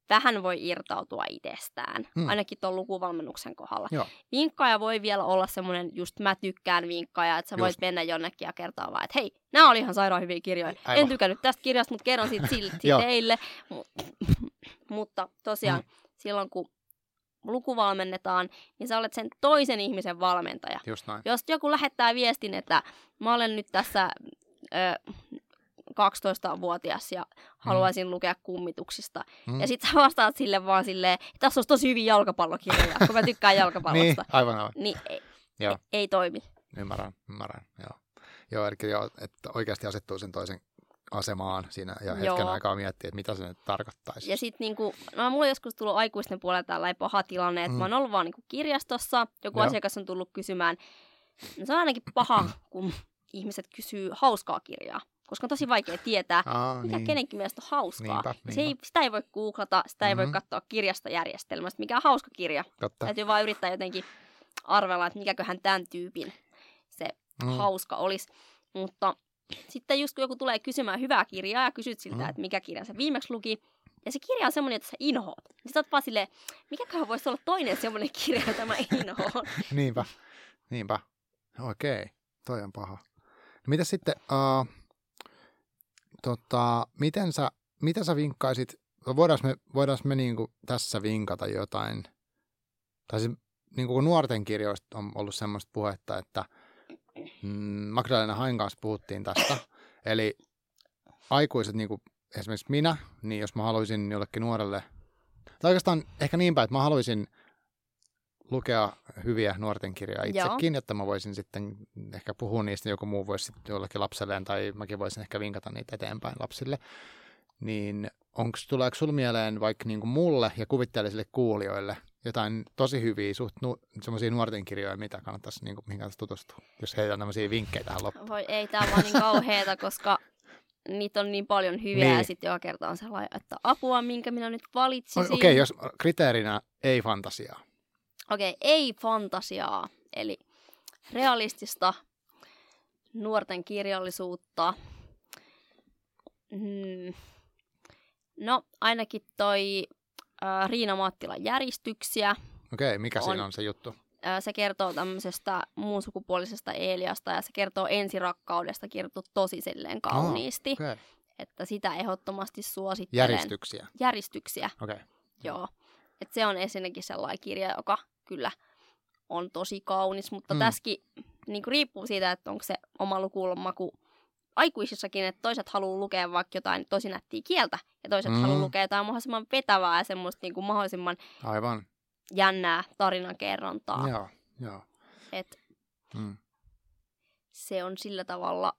B: vähän voi irtautua itsestään,
A: Hmm.
B: ainakin tuon lukuvalmennuksen kohdalla.
A: Joo.
B: Vinkkaaja voi vielä olla semmoinen just mä tykkään vinkkaaja, että sä voit
A: Just.
B: mennä jonnekin ja kertoa vaan, että hei, nämä oli ihan sairaan hyviä kirjoja.
A: Aivan.
B: En tykännyt tästä kirjasta, mutta kerron siitä sil-
A: Joo.
B: siitä teille. Mut, mutta tosiaan
A: Hmm.
B: silloin, kun lukuvalmennetaan, niin sä olet sen toisen ihmisen valmentaja.
A: Just näin.
B: Jos joku lähettää viestin, että mä olen nyt tässä 12-vuotias ja haluaisin lukea kummituksista.
A: Mm.
B: Ja sit sä vastaat sille vaan silleen, että tässä olisi tosi hyviä jalkapallokirjoja, kun mä tykkään
A: Niin,
B: jalkapallosta.
A: aivan aivan.
B: niin ei,
A: Joo.
B: ei, ei toimi.
A: Ymmärrän, ymmärrän, joo. Joo, eli joo, että oikeasti asettuu sen toisen asemaan siinä ja hetken
B: Joo.
A: aikaa miettiä, että mitä se nyt tarkoittaisi.
B: Ja sitten niinku, no mulla on joskus tullut aikuisten puolella tällainen paha tilanne, että
A: Mm.
B: mm. mä oon ollut vaan niinku kirjastossa, joku
A: Joo.
B: asiakas on tullut kysymään. No se on ainakin paha, kun ihmiset kysyy hauskaa kirjaa, koska on tosi vaikea tietää,
A: Aa,
B: mikä
A: niin.
B: kenenkin mielestä on hauskaa.
A: Niinpä,
B: Ja Se ei,
A: niinpä.
B: sitä ei voi googlata, sitä ei voi
A: Mhm.
B: katsoa kirjastojärjestelmästä, mikä on hauska kirja.
A: Totta.
B: Täytyy vaan yrittää jotenkin arvella, että mikäköhän tämän tyypin se
A: Mm.
B: hauska olisi. Mutta sitten just kun joku tulee kysymään hyvää kirjaa ja kysyt siltä,
A: Mm.
B: että mikä kirja se viimeksi luki, ja se kirja on semmoinen, että sä inhoat. Niin sä oot vaan silleen, mikäköhän voisi olla toinen semmoinen kirja, jota mä inhoan.
A: Niinpä, niinpä. Okei, toi on paha. No, mitä sitten, uh, tota, miten sä, mitä sä vinkkaisit, voidaanko me, voidaanko me niinku tässä vinkata jotain, tai siis niinku kun nuorten kirjoista on ollut semmoista puhetta, että mm, Magdalena Hain kanssa puhuttiin tästä, eli aikuiset, niinku esimerkiksi minä, niin jos mä haluaisin jollekin nuorelle, tai oikeastaan ehkä niin päin, että mä haluaisin lukea hyviä nuorten kirjoja itsekin, jotta mä voisin sitten ehkä puhua niistä, joku muu voisi sitten jollekin lapselleen, tai mäkin voisin ehkä vinkata niitä eteenpäin lapsille. Niin onko, tuleeko sulla mieleen vaikka niin kuin mulle ja kuvitteellisille kuulijoille jotain tosi hyviä, suht nu, semmoisia nuorten kirjoja, mitä kannattaisi, niin kuin, mihin kannattaisi tutustua, jos heillä on tämmöisiä vinkkejä tähän loppuun.
B: Voi ei, tää on vaan niin kauheeta, koska niitä on niin paljon hyviä
A: Niin.
B: ja sitten joka kerta on sellainen, että apua, minkä minä nyt valitsisin.
A: Okei, okay, jos kriteerinä ei fantasiaa.
B: Okei, ei fantasiaa, eli realistista nuorten kirjallisuutta. Mm. No, ainakin toi äh, Riina Mattilan järjestyksiä.
A: Okei, okay, mikä
B: On.
A: siinä on se juttu?
B: Äh, se kertoo tämmöisestä muun sukupuolisesta Eeliasta ja se kertoo ensirakkaudesta kirjoitettu tosi silleen kauniisti.
A: Okei, okay.
B: Että sitä ehdottomasti suosittelen.
A: järjestyksiä.
B: Järjestyksiä,
A: Okei, okay.
B: joo. Et se on ensinnäkin sellainen kirja, joka kyllä on tosi kaunis, mutta
A: Mm.
B: tässäkin niin riippuu siitä, että onko se oma lukulmaku aikuisissakin, että toiset haluaa lukea vaikka jotain tosi nättiä kieltä, ja toiset
A: mm.
B: haluaa lukea jotain mahdollisimman vetävää ja semmoista niin kuin mahdollisimman
A: Aivan.
B: jännää tarinankerrontaa.
A: Joo, joo.
B: Et
A: Mm.
B: se on sillä tavalla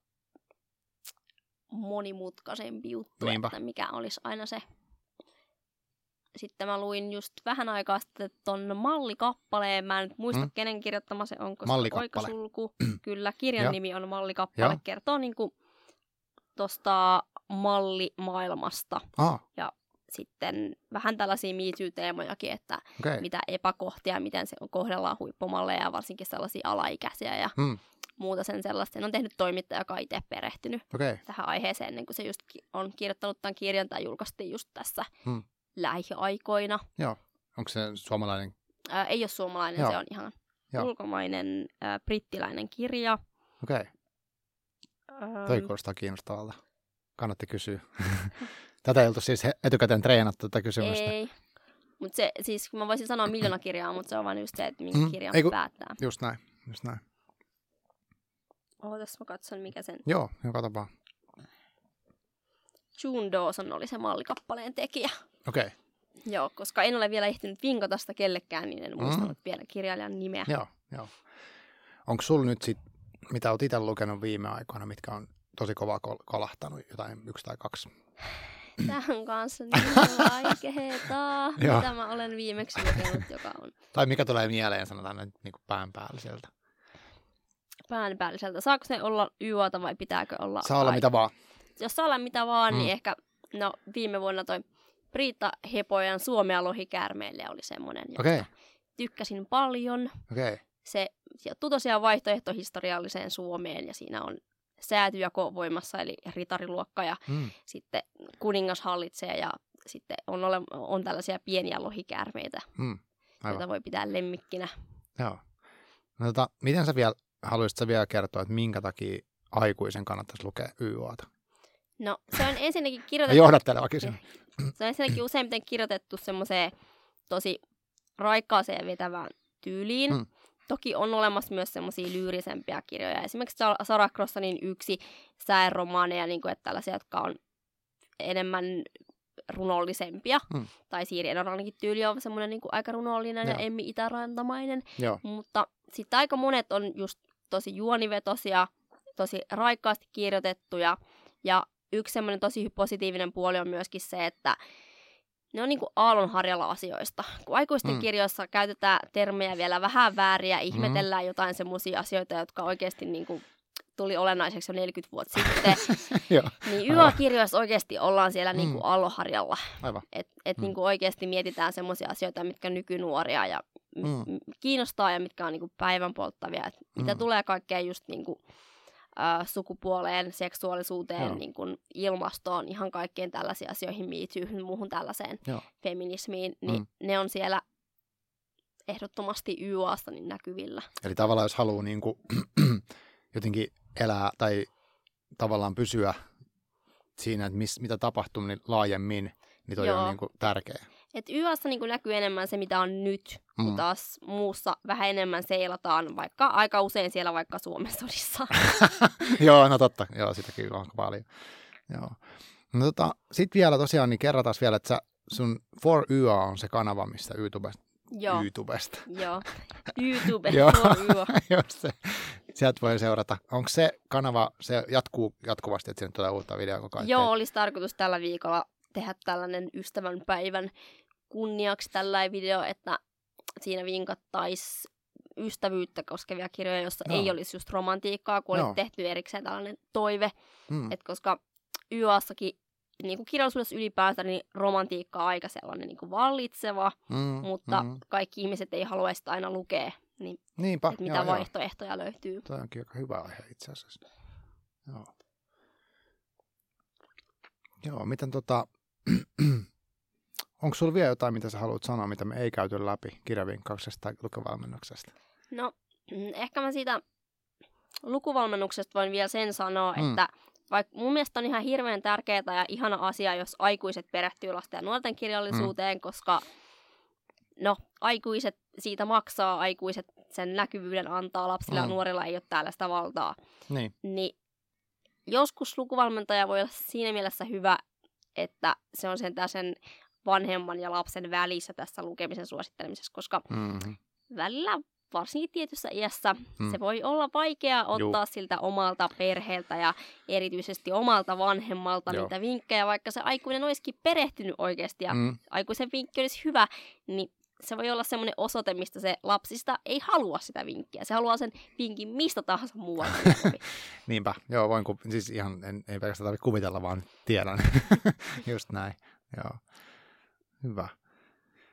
B: monimutkaisempi juttu,
A: Niinpä.
B: että mikä olisi aina se. Sitten mä luin just vähän aikaa sitten ton mallikappaleen. Mä en nyt muista,
A: Mm.
B: mm. kenen kirjoittama se on, koska oikasulku. Kyllä, kirjan
A: Joo.
B: nimi on Mallikappale.
A: Joo.
B: Kertoo niinku tosta mallimaailmasta.
A: Ah,
B: Sitten vähän tällaisia MeToo-teemojakin, että.
A: Okay.
B: mitä epäkohtia, miten se on kohdellaan huippumalleja ja varsinkin sellaisia alaikäisiä ja
A: Mm.
B: muuta sen sellaista. Sen on tehnyt toimittaja, joka on itse perehtynyt.
A: Okay.
B: tähän aiheeseen, ennen kuin se just on kirjoittanut tämän kirjan tai julkaistiin just tässä
A: Hmm.
B: Lähiaikoina.
A: Joo. Onko se suomalainen?
B: Ää, ei ole suomalainen,
A: Joo.
B: se on ihan
A: Joo.
B: ulkomainen ää, brittiläinen kirja.
A: Okei. Okay. Toi kuulostaa kiinnostavalta. Kannatti kysyä. Tätä ei oltu siis etukäteen treenattu tätä kysymystä.
B: ei. Mutta se, siis mä voisin sanoa miljoona kirjaa, mutta se on vain just se, että minkä
A: Mm,
B: mm, kirjan
A: ei kun-
B: päättää.
A: Just näin. Just näin.
B: Ootas mä katson, mikä sen...
A: Joo, kato vaan.
B: June Dawson oli se mallikappaleen tekijä.
A: Okei. Okay.
B: Joo, koska en ole vielä ehtinyt vinkata sitä kellekään, niin en muistanut vielä kirjailijan nimeä.
A: Joo, joo. Onko sulla nyt sit, mitä olet itse lukenut viime aikoina, mitkä on tosi kovaa kol- kolahtanut, jotain yksi tai kaksi?
B: Tämä on kanssa niin vaikeeta, mitä mä olen viimeksi lukenut, joka on
A: Tai mikä tulee mieleen, sanotaan nyt niin kuin pään päälliseltä.
B: päänpäälliseltä. Saako se olla YAta vai pitääkö olla?
A: Saa olla mitä vaan.
B: Jos saa olla mitä vaan,
A: Mm.
B: niin ehkä, no viime vuonna toi Priitta Hepojan Suomea lohikäärmeille oli semmoinen, josta
A: Okei,
B: tykkäsin paljon.
A: okei.
B: Se sijoittuu tosiaan vaihtoehtohistorialliseen Suomeen ja siinä on säätyjako voimassa, eli ritariluokka ja
A: Mm.
B: sitten kuningas hallitsee ja sitten on, ole, on tällaisia pieniä lohikäärmeitä,
A: Mm. Aivan.
B: joita voi pitää lemmikkinä.
A: Joo. No, tota, miten sä vielä, haluaisit sä vielä kertoa, että minkä takia aikuisen kannattaisi lukea YOta?
B: No se on ensinnäkin kirjoitettu,
A: johdatteleva kysymys.
B: Se on ensinnäkin useimmiten kirjoitettu semmoiseen tosi raikkaaseen vetävään tyyliin.
A: Mm.
B: Toki on olemassa myös semmoisia lyyrisempiä kirjoja. Esimerkiksi Sa- Sarah Crossanin yksi sääromaaneja, niin kuin, että tällaisia, jotka on enemmän runollisempia.
A: Mm.
B: Tai Siiri Enorankin tyyli on semmoinen niin aika runollinen ja
A: Joo.
B: Emmi Itärantamainen.
A: Joo.
B: Mutta sitten aika monet on just tosi juonivetosia, tosi raikkaasti kirjoitettuja. Ja yksi semmoinen tosi positiivinen puoli on myöskin se, että ne on niinku aallonharjalla asioista. Kun aikuisten
A: Mm.
B: mm. kirjoissa käytetään termejä vielä vähän vääriä, ihmetellään jotain semmoisia asioita, jotka oikeasti niinku tuli olennaiseksi jo 40 vuotta sitten, niin. YA-kirjoissa oikeasti ollaan siellä
A: Mm.
B: niinku aallonharjalla.
A: aivan.
B: Että et
A: Mm.
B: niinku oikeasti mietitään semmoisia asioita, mitkä nykynuoria ja
A: Mm.
B: kiinnostaa ja mitkä on niinku päivän polttavia. Et mitä
A: Mm.
B: tulee kaikkea just niinku, ä, sukupuoleen, seksuaalisuuteen,
A: Joo.
B: niinku ilmastoon, ihan kaikkeen tällaisiin asioihin, miityyhyn, muuhun tällaiseen
A: Joo.
B: feminismiin, niin
A: Mm.
B: ne on siellä ehdottomasti YAsta niin näkyvillä.
A: Eli tavallaan jos haluaa niin kuin, jotenkin elää tai tavallaan pysyä siinä, että mis, mitä tapahtuu niin laajemmin, niin toi
B: Joo.
A: on niin kuin tärkeä.
B: Et YAssa niinku näkyy enemmän se, mitä on nyt,
A: Mm.
B: kun taas muussa vähän enemmän seilataan, vaikka aika usein siellä vaikka Suomen sodissa.
A: Joo, no totta. Joo, sitäkin on aika paljon. Joo. No tota, sitten vielä tosiaan, niin kerrataan vielä, että sä, sun For YA on se kanava, mistä YouTubesta.
B: Joo.
A: YouTubesta.
B: Joo. YouTube
A: Joo. Jos se, sieltä voi seurata. Onko se kanava, se jatkuu jatkuvasti, että sinne tulee uutta videoa koko ajan?
B: Joo, olisi tarkoitus tällä viikolla tehdä tällainen ystävänpäivän kunniaksi tällainen video, että siinä vinkattaisi ystävyyttä koskevia kirjoja, jossa
A: Joo.
B: ei olisi just romantiikkaa, kun
A: Joo.
B: oli tehty erikseen tällainen toive.
A: Mm.
B: Et koska YAssakin, niin kuin kirjallisuudessa ylipäänsä, niin romantiikka on aika sellainen niin kuin vallitseva,
A: mm,
B: mutta
A: mm.
B: kaikki ihmiset ei halua sitä aina lukea, niin
A: Niinpä,
B: että mitä
A: joo, joo.
B: vaihtoehtoja löytyy.
A: Toi onkin aika hyvä aihe itse asiassa. Joo. Joo, miten tota... Onko sulla vielä jotain, mitä sä haluat sanoa, mitä me ei käyty läpi kirjavinkkauksesta tai lukuvalmennuksesta?
B: No, ehkä mä siitä lukuvalmennuksesta voin vielä sen sanoa,
A: Mm.
B: että vaikka mun mielestä on ihan hirveän tärkeää ja ihana asia, jos aikuiset perehtyy lasten ja nuorten kirjallisuuteen, mm. koska no, aikuiset siitä maksaa, aikuiset sen näkyvyyden antaa, lapsilla
A: Mm.
B: ja nuorilla ei ole täällä sitä valtaa.
A: Niin,
B: Niin joskus lukuvalmentaja voi olla siinä mielessä hyvä, että se on sentään sen vanhemman ja lapsen välissä tässä lukemisen suosittelemisessa, koska
A: Mm-hmm.
B: välillä varsinkin tietyssä iässä
A: Mm.
B: se voi olla vaikea ottaa
A: Juu.
B: siltä omalta perheeltä ja erityisesti omalta vanhemmalta
A: Joo.
B: niitä vinkkejä, vaikka se aikuinen olisikin perehtynyt oikeasti ja
A: Mm.
B: aikuisen vinkki olisi hyvä, niin se voi olla semmoinen osoite, mistä se lapsista ei halua sitä vinkkiä. Se haluaa sen vinkin mistä tahansa muualta.
A: Niinpä, joo, voin, ku- siis ihan, en, ei pelkästään tarvitse kuvitella, vaan tiedän. Just näin, joo. Hyvä.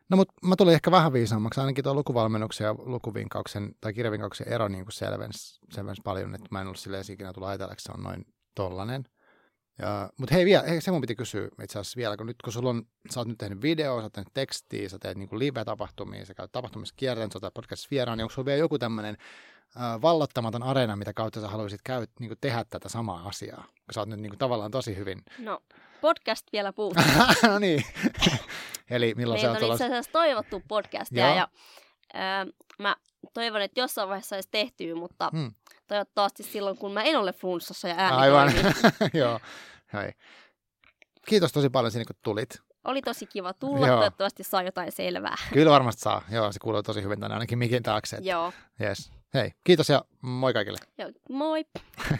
A: No mutta mä tulin ehkä vähän viisaammaksi, ainakin tuo lukuvalmennuksen ja lukuvinkauksen tai kirjavinkauksen ero niin kuin selvensi, selvensi paljon, että mä en ollut silleen ikinä tullut ajatella, että se on noin tollanen. Ja, mutta hei, vielä, hei, se mun piti kysyä itse asiassa vielä, kun nyt kun sulla on, sä oot nyt tehnyt video, sä oot tehnyt tekstiä, sä teet niin live-tapahtumia, sä käyt tapahtumissa kiertänyt, sä oot podcastissa vieraan, niin onko sulla vielä joku tämmöinen äh, vallottamaton areena, mitä kautta sä haluaisit käy, niin kuin tehdä tätä samaa asiaa? Kun sä oot nyt niin kuin, tavallaan tosi hyvin.
B: No, podcast vielä puuttuu.
A: no niin. Eli milloin
B: Meiltä
A: sä
B: on
A: oot
B: itse
A: tulossa?
B: asiassa toivottu podcastia
A: Joo.
B: ja ää, mä toivon, että jossain vaiheessa saisi tehtyä, mutta
A: Hmm.
B: Toivottavasti silloin, kun mä en ole flunssassa ja ääni
A: Aivan. Joo. Hei. Kiitos tosi paljon sinne, kun tulit.
B: Oli tosi kiva tulla,
A: Joo.
B: toivottavasti saa jotain selvää.
A: Kyllä varmasti saa. Joo, se kuuluu tosi hyvin tänne ainakin mikin taakse. että-
B: Joo.
A: Yes. Hei, kiitos ja moi kaikille.
B: Joo. Moi!